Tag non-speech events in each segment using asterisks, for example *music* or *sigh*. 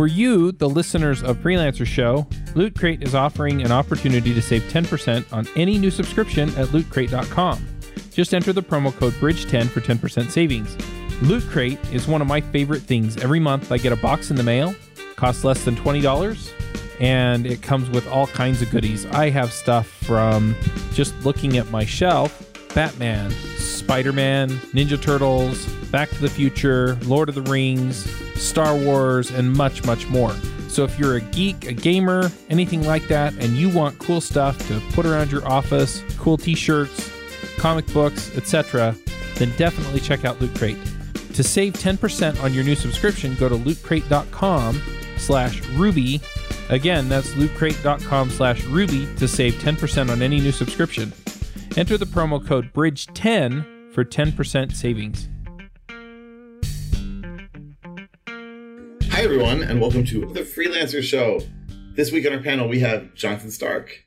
For you, the listeners of Freelancer Show, Loot Crate is offering an opportunity to save 10% on any new subscription at lootcrate.com. Just enter the promo code BRIDGE10 for 10% savings. Loot Crate is one of my favorite things. Every month I get a box in the mail, costs less than $20, and it comes with all kinds of goodies. I have stuff from just looking at my shelf Batman, Spider Man, Ninja Turtles, Back to the Future, Lord of the Rings, Star Wars, and much, much more. So if you're a geek, a gamer, anything like that, and you want cool stuff to put around your office, cool t-shirts, comic books, etc., then definitely check out Loot Crate. To save 10% on your new subscription, go to lootcrate.com slash ruby. Again, that's lootcrate.com slash ruby to save 10% on any new subscription. Enter the promo code BRIDGE10 for 10% savings. Hi, everyone, and welcome to the Freelancer Show. This week on our panel, we have Jonathan Stark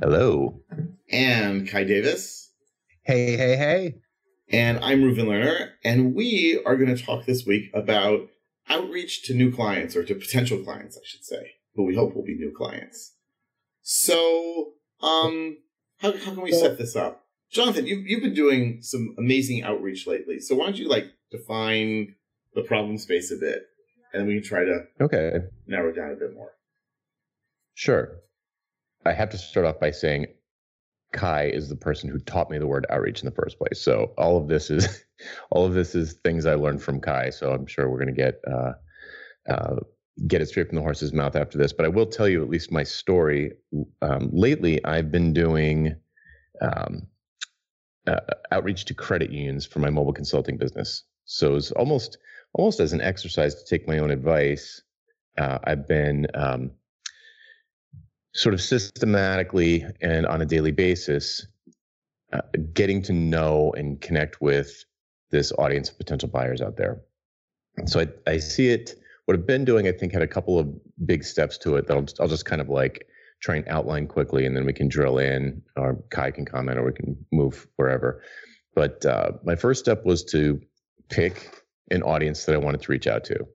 Hello. and Kai Davis, Hey, hey, hey. and I'm Reuven Lerner, and we are going to talk this week about outreach to new clients, or to potential clients, I should say, who we hope will be new clients. So, um, how, how can we set this up? Jonathan, you, you've been doing some amazing outreach lately, so why don't you, like, define the problem space a bit, and we can try to Okay. narrow it down a bit more. Sure. I have to start off by saying Kai is the person who taught me the word outreach in the first place. So all of this is *laughs* all of this is things I learned from Kai. So I'm sure we're going to get uh, uh, get it straight from the horse's mouth after this. But I will tell you at least my story. Um, lately, I've been doing um, uh, outreach to credit unions for my mobile consulting business. So it's almost almost as an exercise to take my own advice. Uh, I've been um, sort of systematically and on a daily basis uh, getting to know and connect with this audience of potential buyers out there. So I, I see it. What I've been doing, I think, had a couple of big steps to it that I'll, I'll just kind of like try and outline quickly, and then we can drill in, or Kai can comment, or we can move wherever. But uh, my first step was to pick an audience that I wanted to reach out to.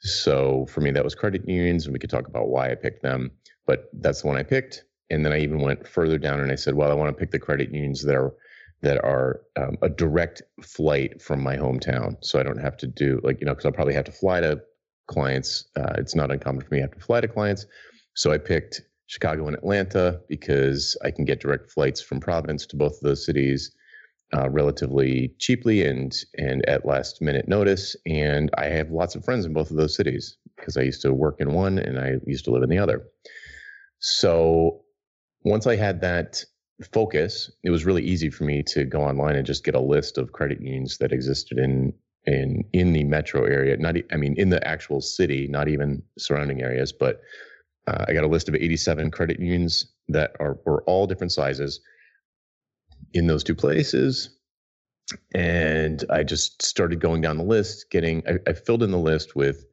So for me, that was credit unions, and we could talk about why I picked them. But that's the one I picked. And then I even went further down and I said, well, I want to pick the credit unions that are that are um, a direct flight from my hometown, so I don't have to do like you know because I'll probably have to fly to clients. Uh, it's not uncommon for me to have to fly to clients, so I picked Chicago and Atlanta because I can get direct flights from Providence to both of those cities uh, relatively cheaply and and at last minute notice. And I have lots of friends in both of those cities because I used to work in one and I used to live in the other. So once I had that focus, it was really easy for me to go online and just get a list of credit unions that existed in in in the metro area. Not, I mean, in the actual city, not even surrounding areas, but uh, I got a list of 87 credit unions that are were all different sizes in those two places. And I just started going down the list, getting, I, I filled in the list with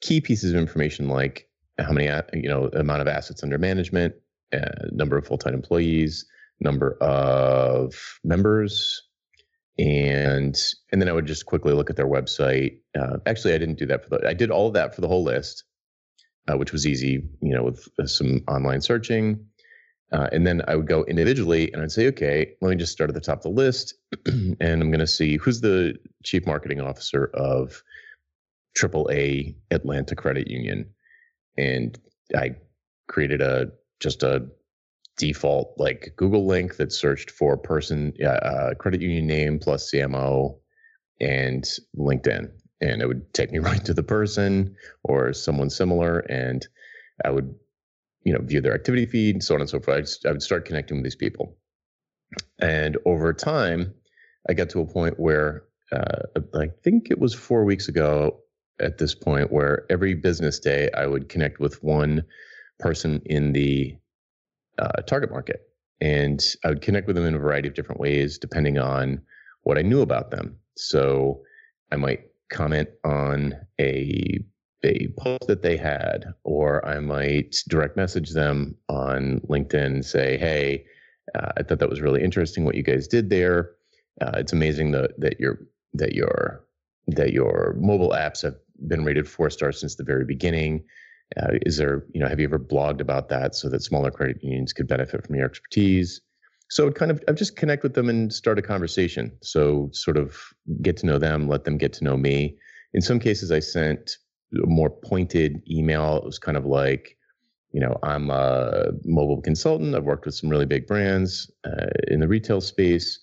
key pieces of information like how many, you know, amount of assets under management, uh, number of full time employees, number of members, and and then I would just quickly look at their website. Uh, actually, I didn't do that for the. I did all of that for the whole list, uh, which was easy, you know, with uh, some online searching. Uh, and then I would go individually and I'd say, okay, let me just start at the top of the list, *clears throat* and I'm going to see who's the chief marketing officer of AAA Atlanta Credit Union, and I created a just a default like Google link that searched for person uh, credit union name plus CMO and LinkedIn, and it would take me *laughs* right to the person or someone similar, and I would you know view their activity feed, and so on and so forth. I, would start connecting with these people, and over time, I got to a point where uh, I think it was four weeks ago at this point where every business day I would connect with one person in the uh, target market. And I would connect with them in a variety of different ways, depending on what I knew about them. So I might comment on a a post that they had, or I might direct message them on LinkedIn and say, "Hey, uh, I thought that was really interesting what you guys did there. Uh, it's amazing that that your that your that your mobile apps have been rated four stars since the very beginning? Uh, is there, you know, have you ever blogged about that so that smaller credit unions could benefit from your expertise? So kind of, I've just connect with them and start a conversation. So sort of get to know them, let them get to know me. In some cases, I sent more pointed email. It was kind of like, you know, I'm a mobile consultant. I've worked with some really big brands uh, in the retail space,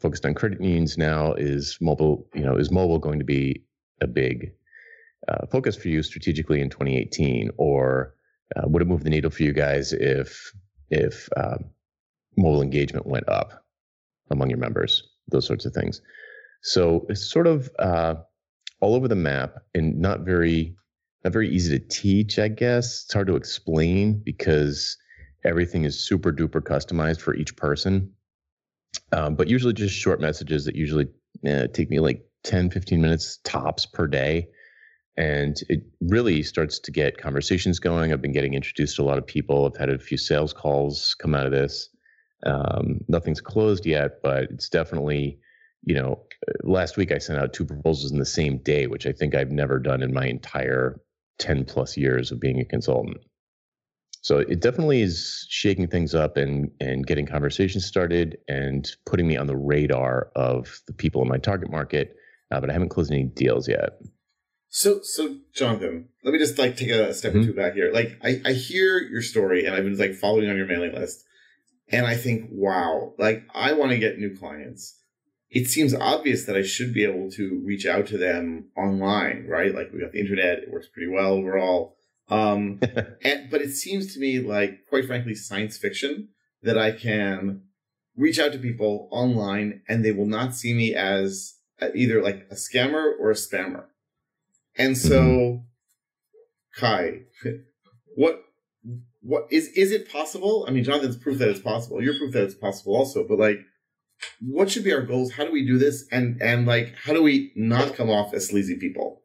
focused on credit unions now. Is mobile, you know, is mobile going to be a big uh, focus for you strategically in 2018, or uh, would it move the needle for you guys if if um, mobile engagement went up among your members? Those sorts of things. So it's sort of uh, all over the map and not very not very easy to teach, I guess. It's hard to explain because everything is super duper customized for each person. Um, but usually just short messages that usually eh, take me like 10, 15 minutes tops per day. And it really starts to get conversations going. I've been getting introduced to a lot of people. I've had a few sales calls come out of this. Um, nothing's closed yet, but it's definitely you know, last week I sent out two proposals in the same day, which I think I've never done in my entire 10 plus years of being a consultant. So it definitely is shaking things up and and getting conversations started and putting me on the radar of the people in my target market. Uh, but I haven't closed any deals yet. So, so Jonathan, let me just like take a step mm-hmm. or two back here. Like, I, I hear your story, and I've been like following on your mailing list, and I think, wow, like I want to get new clients it seems obvious that I should be able to reach out to them online, right? Like we got the internet, it works pretty well overall. Um, *laughs* and, but it seems to me like, quite frankly, science fiction that I can reach out to people online and they will not see me as either like a scammer or a spammer. And so, mm-hmm. Kai, *laughs* what, what is, is it possible? I mean, Jonathan's proof that it's possible. You're proof that it's possible also, but like, what should be our goals? How do we do this? And and like how do we not come off as sleazy people?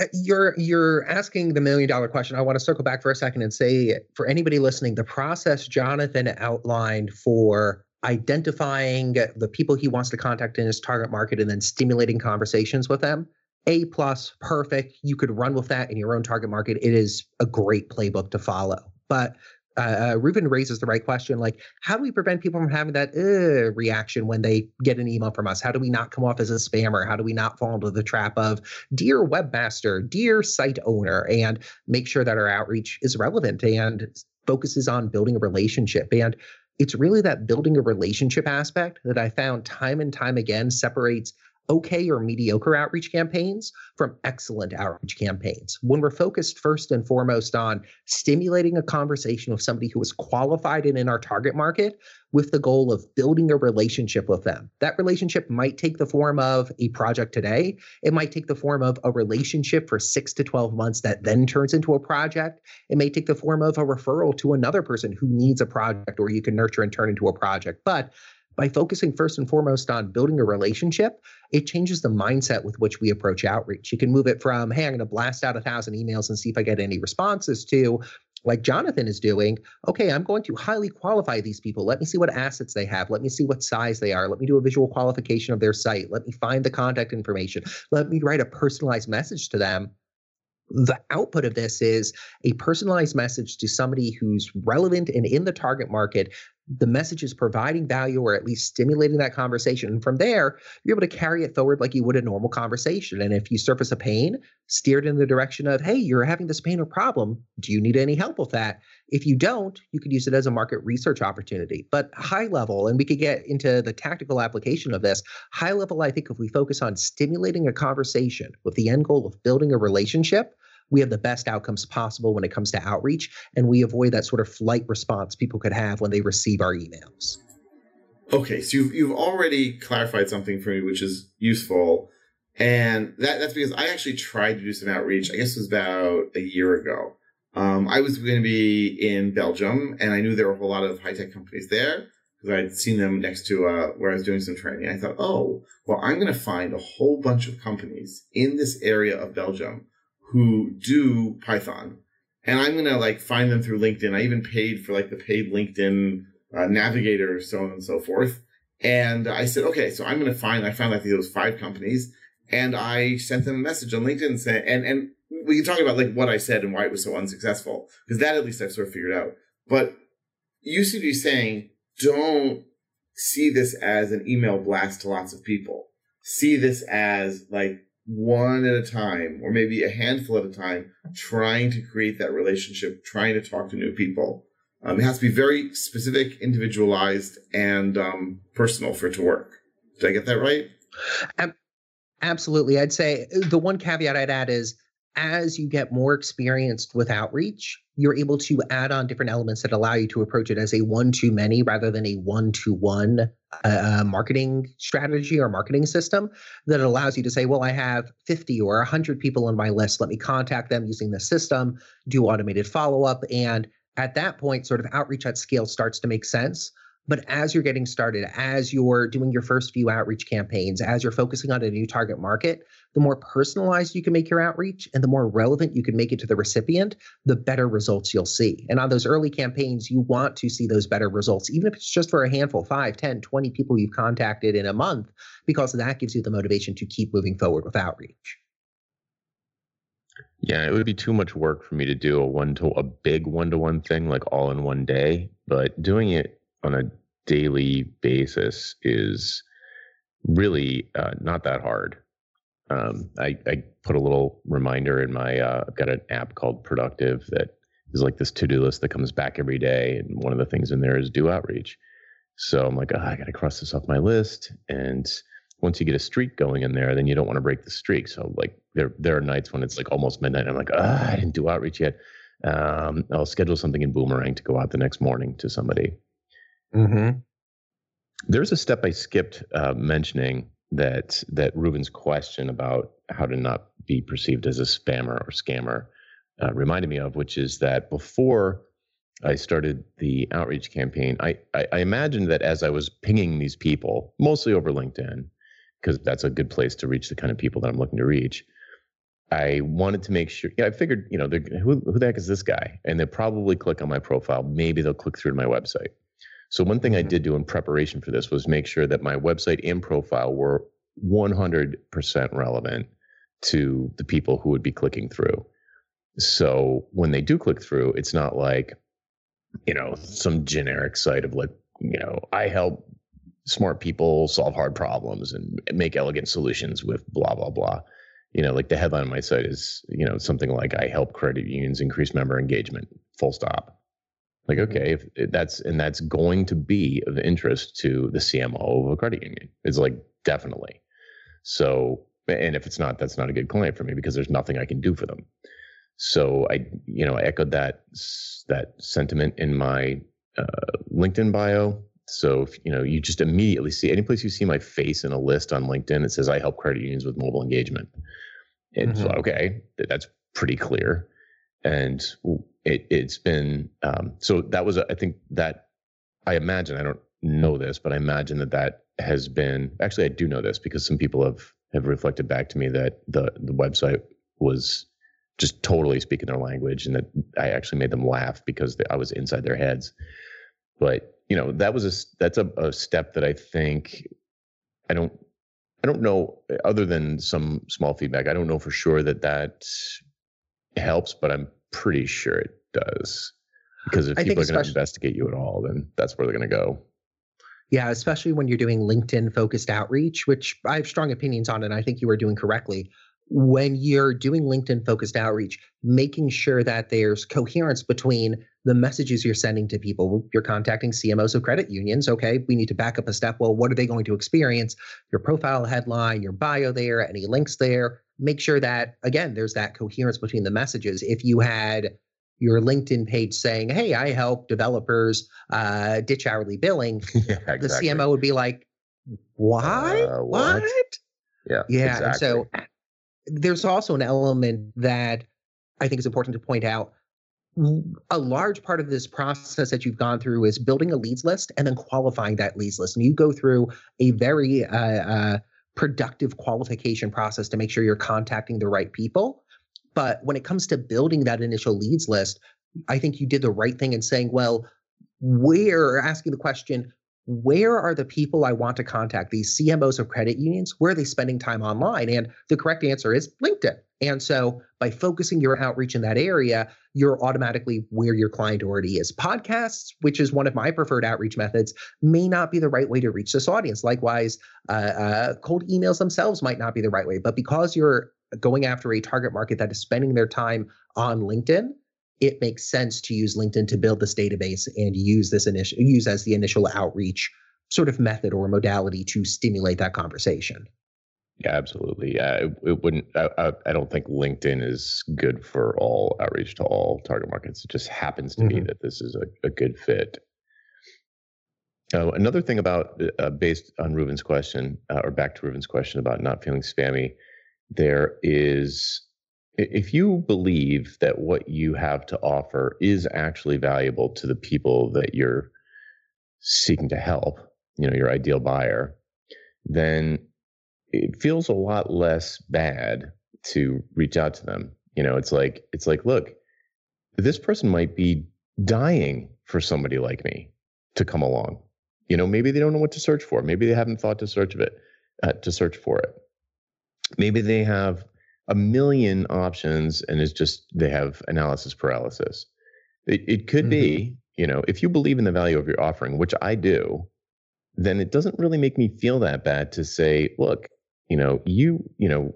Uh, you're you're asking the million dollar question. I want to circle back for a second and say for anybody listening, the process Jonathan outlined for identifying the people he wants to contact in his target market and then stimulating conversations with them a plus perfect you could run with that in your own target market it is a great playbook to follow but uh, uh, Reuven raises the right question. Like, how do we prevent people from having that uh, reaction when they get an email from us? How do we not come off as a spammer? How do we not fall into the trap of dear webmaster, dear site owner, and make sure that our outreach is relevant and focuses on building a relationship? And it's really that building a relationship aspect that I found time and time again separates okay or mediocre outreach campaigns from excellent outreach campaigns. When we're focused first and foremost on stimulating a conversation with somebody who is qualified and in our target market with the goal of building a relationship with them. That relationship might take the form of a project today. It might take the form of a relationship for six to 12 months that then turns into a project. It may take the form of a referral to another person who needs a project or you can nurture and turn into a project. But by focusing first and foremost on building a relationship, it changes the mindset with which we approach outreach. You can move it from, hey, I'm going to blast out a thousand emails and see if I get any responses to, like Jonathan is doing, okay, I'm going to highly qualify these people. Let me see what assets they have. Let me see what size they are. Let me do a visual qualification of their site. Let me find the contact information. Let me write a personalized message to them the output of this is a personalized message to somebody who's relevant and in the target market the message is providing value or at least stimulating that conversation. And from there, you're able to carry it forward like you would a normal conversation. And if you surface a pain, steer it in the direction of, hey, you're having this pain or problem. Do you need any help with that? If you don't, you could use it as a market research opportunity. But high level, and we could get into the tactical application of this, high level, I think if we focus on stimulating a conversation with the end goal of building a relationship, we have the best outcomes possible when it comes to outreach, and we avoid that sort of flight response people could have when they receive our emails. Okay, so you've, you've already clarified something for me, which is useful. And that, that's because I actually tried to do some outreach. I guess it was about a year ago. Um, I was going to be in Belgium, and I knew there were a whole lot of high tech companies there because I'd seen them next to uh, where I was doing some training. I thought, oh, well, I'm going to find a whole bunch of companies in this area of Belgium who do Python. And I'm going to like find them through LinkedIn. I even paid for like the paid LinkedIn uh, navigator, so on and so forth. And I said, okay, so I'm going to find, I found like those five companies and I sent them a message on LinkedIn saying, and, and we can talk about like what I said and why it was so unsuccessful, because that at least I've sort of figured out. But you seem to be saying, don't see this as an email blast to lots of people. See this as like one at a time, or maybe a handful at a time, trying to create that relationship, trying to talk to new people. Um, it has to be very specific, individualized, and um, personal for it to work. Did I get that right? Absolutely. I'd say the one caveat I'd add is as you get more experienced with outreach, you're able to add on different elements that allow you to approach it as a one to many rather than a one to one uh, marketing strategy or marketing system that allows you to say, well, I have 50 or 100 people on my list. Let me contact them using the system, do automated follow up. And at that point, sort of outreach at scale starts to make sense. But as you're getting started, as you're doing your first few outreach campaigns, as you're focusing on a new target market, the more personalized you can make your outreach and the more relevant you can make it to the recipient, the better results you'll see. And on those early campaigns, you want to see those better results, even if it's just for a handful 5, 10, 20 people you've contacted in a month, because that gives you the motivation to keep moving forward with outreach. Yeah, it would be too much work for me to do a one to a big one to one thing like all in one day, but doing it on a daily basis is really uh, not that hard. Um, I, I, put a little reminder in my, uh, I've got an app called Productive that is like this to do list that comes back every day. And one of the things in there is do outreach. So I'm like, oh, I got to cross this off my list. And once you get a streak going in there, then you don't want to break the streak. So like there, there are nights when it's like almost midnight. I'm like, oh, I didn't do outreach yet. Um, I'll schedule something in Boomerang to go out the next morning to somebody. Mm-hmm. There's a step I skipped uh, mentioning that that Reuven's question about how to not be perceived as a spammer or scammer uh, reminded me of, which is that before I started the outreach campaign, I, I, I imagined that as I was pinging these people, mostly over LinkedIn, because that's a good place to reach the kind of people that I'm looking to reach. I wanted to make sure. Yeah, I figured, you know, who who the heck is this guy? And they'll probably click on my profile. Maybe they'll click through to my website. So one thing I mm-hmm. did do in preparation for this was make sure that my website and profile were 100% relevant to the people who would be clicking through. So when they do click through, it's not like, you know, some generic site of like, you know, I help smart people solve hard problems and make elegant solutions with blah blah blah. You know, like the headline on my site is, you know, something like I help credit unions increase member engagement. Full stop. Like, okay, if that's and that's going to be of interest to the CMO of a credit union. It's like definitely. So, and if it's not, that's not a good client for me because there's nothing I can do for them. So I, you know, I echoed that that sentiment in my uh, LinkedIn bio. So if, you know, you just immediately see any place you see my face in a list on LinkedIn, it says I help credit unions with mobile engagement. And mm-hmm. so, okay, that's pretty clear. And it, it's been um, so that was I think that I imagine I don't know this, but I imagine that that has been actually I do know this because some people have have reflected back to me that the the website was just totally speaking their language and that I actually made them laugh because I was inside their heads. But you know that was a that's a, a step that I think I don't I don't know other than some small feedback. I don't know for sure that that helps, but I'm pretty sure it does. Because if I people are going to investigate you at all, then that's where they're going to go. Yeah, especially when you're doing LinkedIn focused outreach, which I have strong opinions on, and I think you are doing correctly. When you're doing LinkedIn focused outreach, making sure that there's coherence between the messages you're sending to people. You're contacting CMOs of credit unions. Okay, we need to back up a step. Well, what are they going to experience? Your profile headline, your bio there, any links there. Make sure that, again, there's that coherence between the messages. If you had your LinkedIn page saying, "Hey, I help developers uh, ditch hourly billing," *laughs* yeah, exactly. the CMO would be like, "Why? Uh, what? what?" Yeah, yeah. Exactly. And so there's also an element that I think is important to point out. A large part of this process that you've gone through is building a leads list and then qualifying that leads list. And you go through a very uh, uh, productive qualification process to make sure you're contacting the right people. But when it comes to building that initial leads list, I think you did the right thing in saying, well, we're asking the question, where are the people I want to contact, these CMOs of credit unions? Where are they spending time online? And the correct answer is LinkedIn. And so by focusing your outreach in that area, you're automatically where your client already is. Podcasts, which is one of my preferred outreach methods, may not be the right way to reach this audience. Likewise, uh, uh, cold emails themselves might not be the right way. But because you're going after a target market that is spending their time on LinkedIn, it makes sense to use LinkedIn to build this database and use this initial use as the initial outreach sort of method or modality to stimulate that conversation. Yeah, absolutely. Yeah, it, it wouldn't. I, I, don't think LinkedIn is good for all outreach to all target markets. It just happens to mm-hmm. be that this is a, a good fit. Uh, another thing about, uh, based on Reuven's question, uh, or back to Reuven's question about not feeling spammy, there is if you believe that what you have to offer is actually valuable to the people that you're seeking to help, you know, your ideal buyer, then it feels a lot less bad to reach out to them. You know, it's like it's like, look, this person might be dying for somebody like me to come along. You know, maybe they don't know what to search for. Maybe they haven't thought to search of it, uh, to search for it. Maybe they have a million options and it's just they have analysis paralysis. It, it could mm-hmm. be, you know, if you believe in the value of your offering, which I do, then it doesn't really make me feel that bad to say, look, you know, you, you know,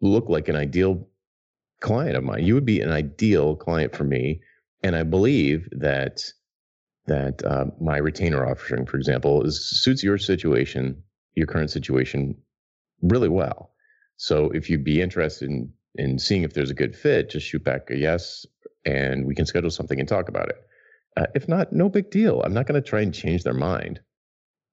look like an ideal client of mine. You would be an ideal client for me. And I believe that that uh, my retainer offering, for example, is suits your situation, your current situation, really well. So if you'd be interested in in seeing if there's a good fit, just shoot back a yes, and we can schedule something and talk about it. Uh, if not, no big deal. I'm not going to try and change their mind.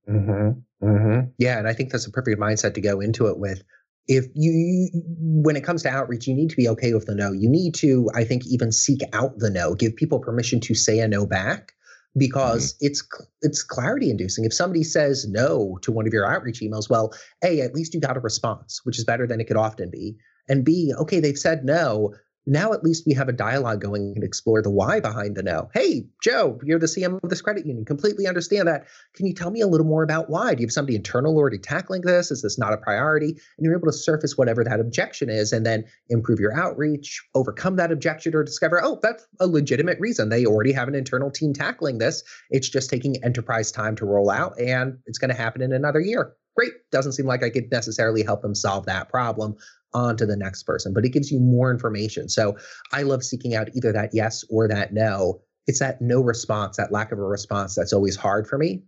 Mm-hmm. Mm-hmm. Yeah, and I think that's a perfect mindset to go into it with. If you, when it comes to outreach, you need to be okay with the no. You need to, I think, even seek out the no. Give people permission to say a no back because mm-hmm. it's it's clarity inducing. If somebody says no to one of your outreach emails, well, a at least you got a response, which is better than it could often be, and b okay they've said no now at least we have a dialogue going and explore the why behind the no. Hey, Joe, you're the CM of this credit union. Completely understand that. Can you tell me a little more about why? Do you have somebody internal already tackling this? Is this not a priority? And you're able to surface whatever that objection is and then improve your outreach, overcome that objection, or discover, oh, that's a legitimate reason. They already have an internal team tackling this. It's just taking enterprise time to roll out, and it's going to happen in another year great. Doesn't seem like I could necessarily help them solve that problem on to the next person, but it gives you more information. So I love seeking out either that yes or that no. It's that no response, that lack of a response that's always hard for me.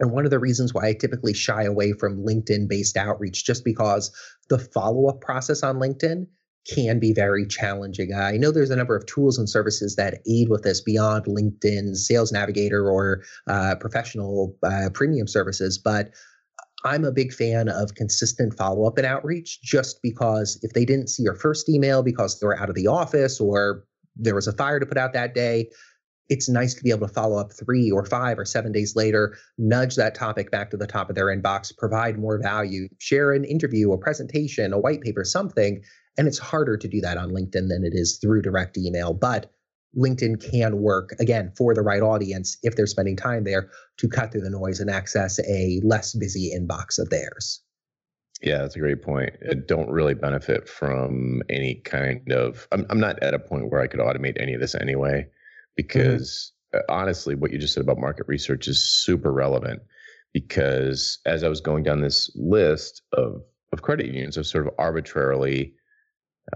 And one of the reasons why I typically shy away from LinkedIn based outreach, just because the follow up process on LinkedIn can be very challenging. I know there's a number of tools and services that aid with this beyond LinkedIn Sales Navigator or uh, professional uh, premium services, but I'm a big fan of consistent follow up and outreach just because if they didn't see your first email because they were out of the office or there was a fire to put out that day, it's nice to be able to follow up three or five or seven days later, nudge that topic back to the top of their inbox, provide more value, share an interview, a presentation, a white paper, something. And it's harder to do that on LinkedIn than it is through direct email. But LinkedIn can work again for the right audience if they're spending time there to cut through the noise and access a less busy inbox of theirs. Yeah, that's a great point. I don't really benefit from any kind of. I'm, I'm not at a point where I could automate any of this anyway, because mm-hmm. honestly, what you just said about market research is super relevant. Because as I was going down this list of of credit unions, I was sort of arbitrarily,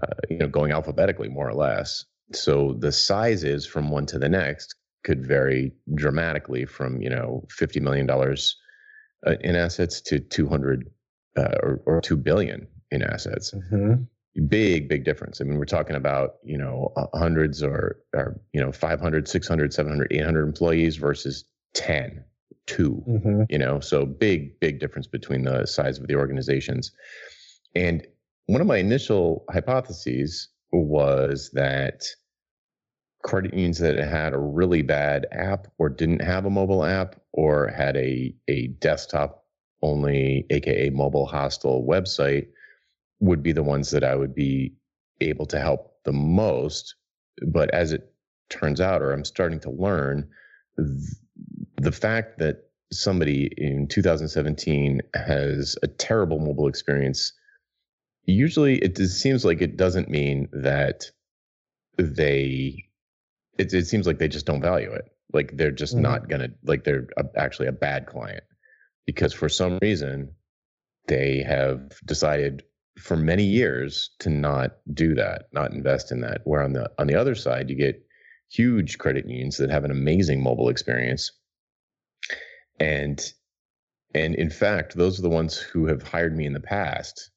uh, you know, going alphabetically more or less, so the sizes from one to the next could vary dramatically from you know 50 million dollars uh, in assets to 200 uh, or, or 2 billion in assets mm-hmm. big big difference i mean we're talking about you know hundreds or or you know 500 600 700 800 employees versus 10 2 mm-hmm. you know so big big difference between the size of the organizations and one of my initial hypotheses was that credit unions that had a really bad app or didn't have a mobile app or had a, a desktop only, aka mobile hostile website, would be the ones that I would be able to help the most. But as it turns out, or I'm starting to learn, th- the fact that somebody in 2017 has a terrible mobile experience, usually it just seems like it doesn't mean that they it, it seems like they just don't value it. Like they're just mm-hmm. not gonna like they're a, actually a bad client. Because for some reason they have decided for many years to not do that not invest in that. Where on the on the other side you get huge credit unions that have an amazing mobile experience. And and in fact those are the ones who have hired me in the past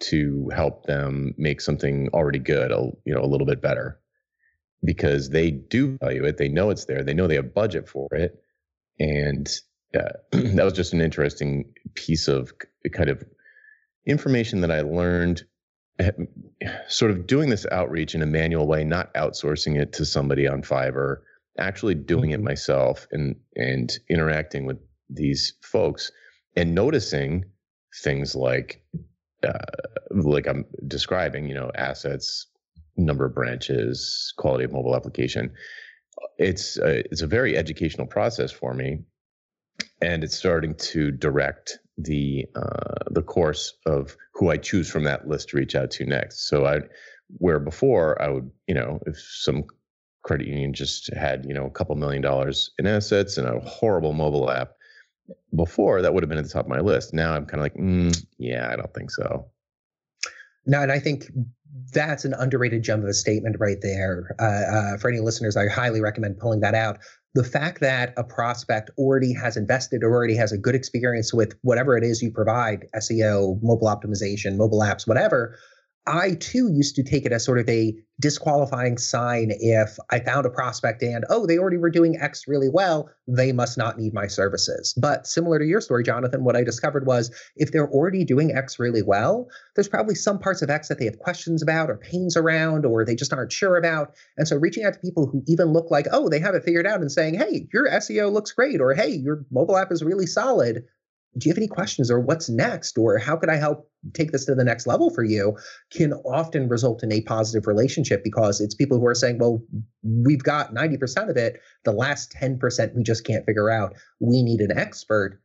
to help them make something already good a, you know a little bit better because they do value it they know it's there they know they have budget for it and uh, *clears throat* that was just an interesting piece of kind of information that i learned eh, *sighs* sort of doing this outreach in a manual way not outsourcing it to somebody on fiverr actually doing it mm-hmm. myself and and interacting with these folks and noticing things like uh, like I'm describing, you know, assets, number of branches, quality of mobile application. It's a, it's a very educational process for me, and it's starting to direct the uh, the course of who I choose from that list to reach out to next. So I, where before I would, you know, if some credit union just had you know a couple million dollars in assets and a horrible mobile app, before that would have been at the top of my list. Now I'm kind of like, mm, yeah, I don't think so. No, and I think that's an underrated gem of a statement right there. Uh, uh, for any listeners, I highly recommend pulling that out. The fact that a prospect already has invested or already has a good experience with whatever it is you provide SEO, mobile optimization, mobile apps, whatever I too used to take it as sort of a disqualifying sign if I found a prospect and, oh, they already were doing X really well, they must not need my services. But similar to your story, Jonathan, what I discovered was if they're already doing X really well, there's probably some parts of X that they have questions about or pains around or they just aren't sure about. And so reaching out to people who even look like, oh, they have it figured out and saying, hey, your SEO looks great or hey, your mobile app is really solid do you have any questions or what's next? Or how could i help take this to the next level for you can often result in a positive relationship because it's people who are saying well we've got 90% of it. The last 10% we just can't figure out. We need an expert.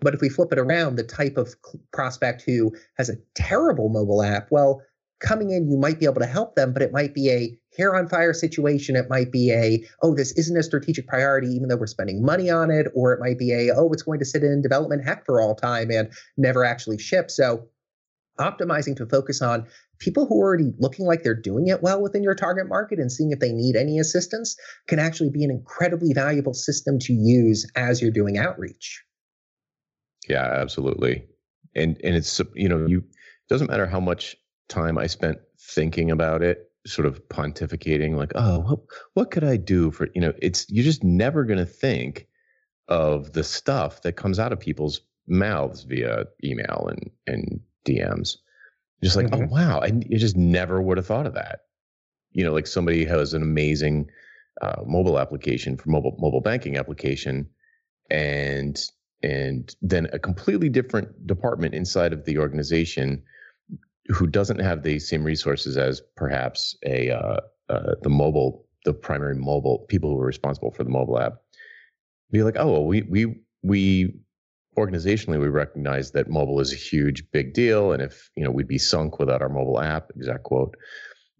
But if we flip it around the type of prospect who has a terrible mobile app well coming in you might be able to help them but it might be a hair on fire situation. It might be a, oh, this isn't a strategic priority, even though we're spending money on it. Or it might be a, oh, it's going to sit in development heck for all time and never actually ship. So optimizing to focus on people who are already looking like they're doing it well within your target market and seeing if they need any assistance can actually be an incredibly valuable system to use as you're doing outreach. Yeah, absolutely. And and it's you know, you it doesn't matter how much time I spent thinking about it sort of pontificating like oh what, what could i do for you know it's you're just never going to think of the stuff that comes out of people's mouths via email and and dms just like oh, mm-hmm. oh wow i you just never would have thought of that you know like somebody has an amazing uh, mobile application for mobile mobile banking application and and then a completely different department inside of the organization who doesn't have the same resources as perhaps a uh, uh, the mobile the primary mobile people who are responsible for the mobile app be like oh well we we we organizationally we recognize that mobile is a huge big deal and if you know we'd be sunk without our mobile app exact quote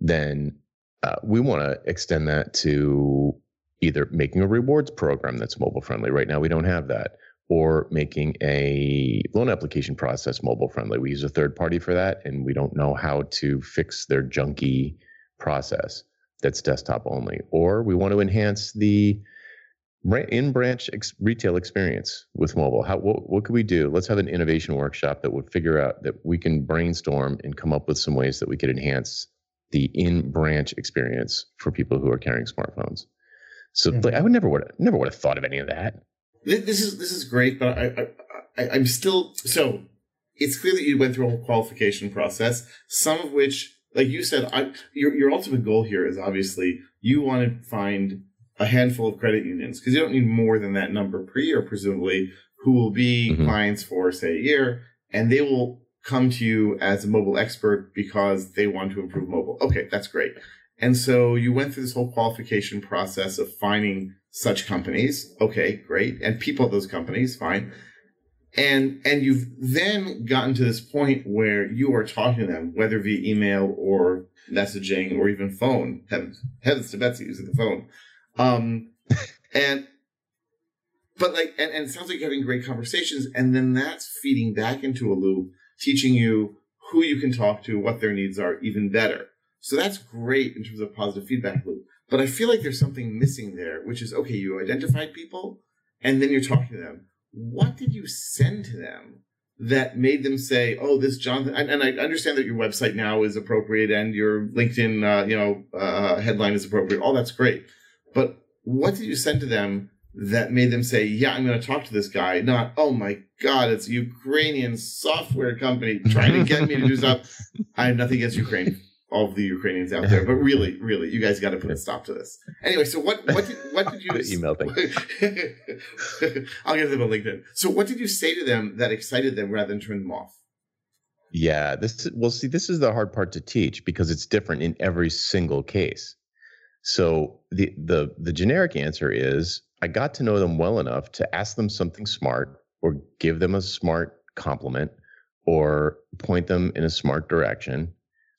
then uh, we want to extend that to either making a rewards program that's mobile friendly right now we don't have that or making a loan application process mobile friendly. We use a third party for that, and we don't know how to fix their junky process that's desktop only. Or we want to enhance the in branch ex- retail experience with mobile. How what, what could we do? Let's have an innovation workshop that would figure out that we can brainstorm and come up with some ways that we could enhance the in branch experience for people who are carrying smartphones. So mm-hmm. like, I would never would never would have thought of any of that this is this is great, but I, I, I am still so. It's clear that you went through a whole qualification process, some of which, like you said, I, your your ultimate goal here is obviously you want to find a handful of credit unions because you don't need more than that number per year, presumably, who will be mm-hmm. clients for say a year, and they will come to you as a mobile expert because they want to improve mobile. Okay, that's great. And so you went through this whole qualification process of finding such companies. Okay, great. And people at those companies, fine. And, and you've then gotten to this point where you are talking to them, whether via email or messaging or even phone. Heavens, heavens to Betsy using the phone. Um, *laughs* and, but like, and, and it sounds like you're having great conversations. And then that's feeding back into a loop, teaching you who you can talk to, what their needs are even better. So that's great in terms of positive feedback loop. But I feel like there's something missing there, which is okay, you identified people and then you're talking to them. What did you send to them that made them say, "Oh, this Jonathan"? And, and I understand that your website now is appropriate and your LinkedIn, uh, you know, uh, headline is appropriate. All that's great, but what did you send to them that made them say, "Yeah, I'm going to talk to this guy"? Not, "Oh my God, it's a Ukrainian software company trying to get me to do stuff." *laughs* I have nothing against Ukraine all of the Ukrainians out there. But really, really, you guys got to put a stop to this. Anyway, so what what did, what did *laughs* you email thing? *laughs* I'll get them on LinkedIn. So what did you say to them that excited them rather than turn them off? Yeah, this well, see, this is the hard part to teach because it's different in every single case. So the the the generic answer is I got to know them well enough to ask them something smart or give them a smart compliment or point them in a smart direction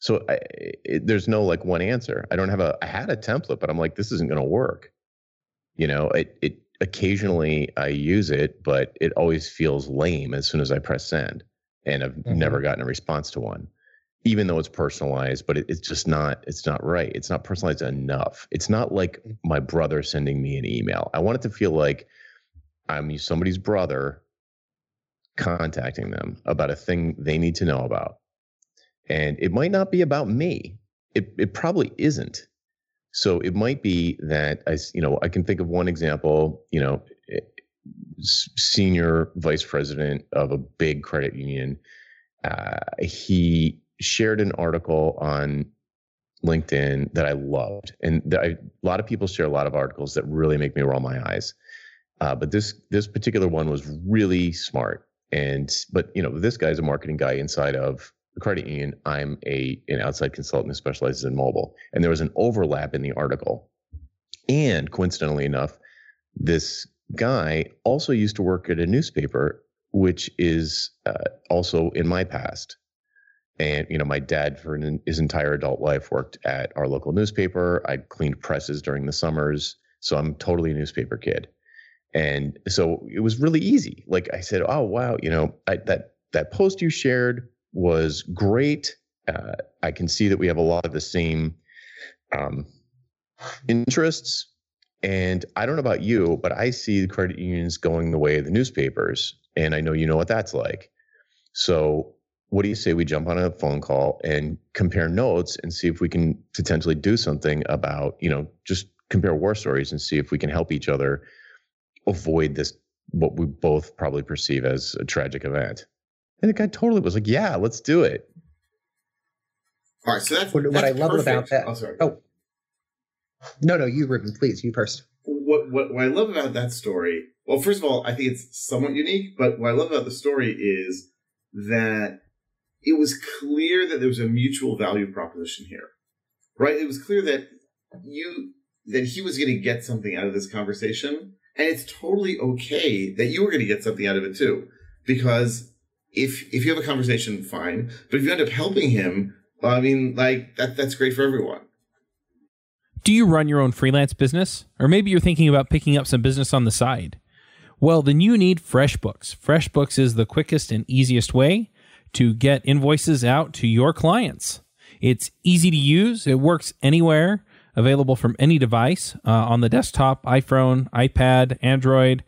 so I, it, there's no like one answer. I don't have a. I had a template, but I'm like, this isn't going to work. You know, it it occasionally I use it, but it always feels lame as soon as I press send, and I've mm-hmm. never gotten a response to one, even though it's personalized. But it, it's just not. It's not right. It's not personalized enough. It's not like mm. my brother sending me an email. I want it to feel like I'm somebody's brother contacting them about a thing they need to know about and it might not be about me. It, it probably isn't. So it might be that I, you know, I can think of one example, you know, eh, senior vice president of a big credit union. Uh, he shared an article on LinkedIn that I loved, and I, a lot of people share a lot of articles that really make me roll my eyes. Uh, but this this particular one was really smart, and but you know this guy's a marketing guy inside of credit union, I'm a an outside consultant who specializes in mobile, and there was an overlap in the article. And coincidentally enough, this guy also used to work at a newspaper, which is uh, also in my past. And you know, my dad for an, his entire adult life worked at our local newspaper. I cleaned presses during the summers, so I'm totally a newspaper kid. And so it was really easy. Like I said, oh wow, you know, I, that that post you shared was great. Uh, I can see that we have a lot of the same um, interests. And I don't know about you, but I see the credit unions going the way of the newspapers. And I know you know what that's like. So, what do you say we jump on a phone call and compare notes and see if we can potentially do something about, you know, just compare war stories and see if we can help each other avoid this, what we both probably perceive as a tragic event? And the guy totally was like, "Yeah, let's do it." All right, so that's what, that's I love perfect. about that. Oh, sorry. Oh, no, no, you, Reuven, please, you first. What, what what I love about that story? Well, first of all, I think it's somewhat unique. But what I love about the story is that it was clear that there was a mutual value proposition here, right? It was clear that you that he was going to get something out of this conversation, and it's totally okay that you were going to get something out of it too, because if if you have a conversation, fine. But if you end up helping him, well, I mean, like that that's great for everyone. Do you run your own freelance business? Or maybe you're thinking about picking up some business on the side? Well, then you need FreshBooks. FreshBooks is the quickest and easiest way to get invoices out to your clients. It's easy to use, it works anywhere, available from any device uh, on the desktop, iPhone, iPad, Android,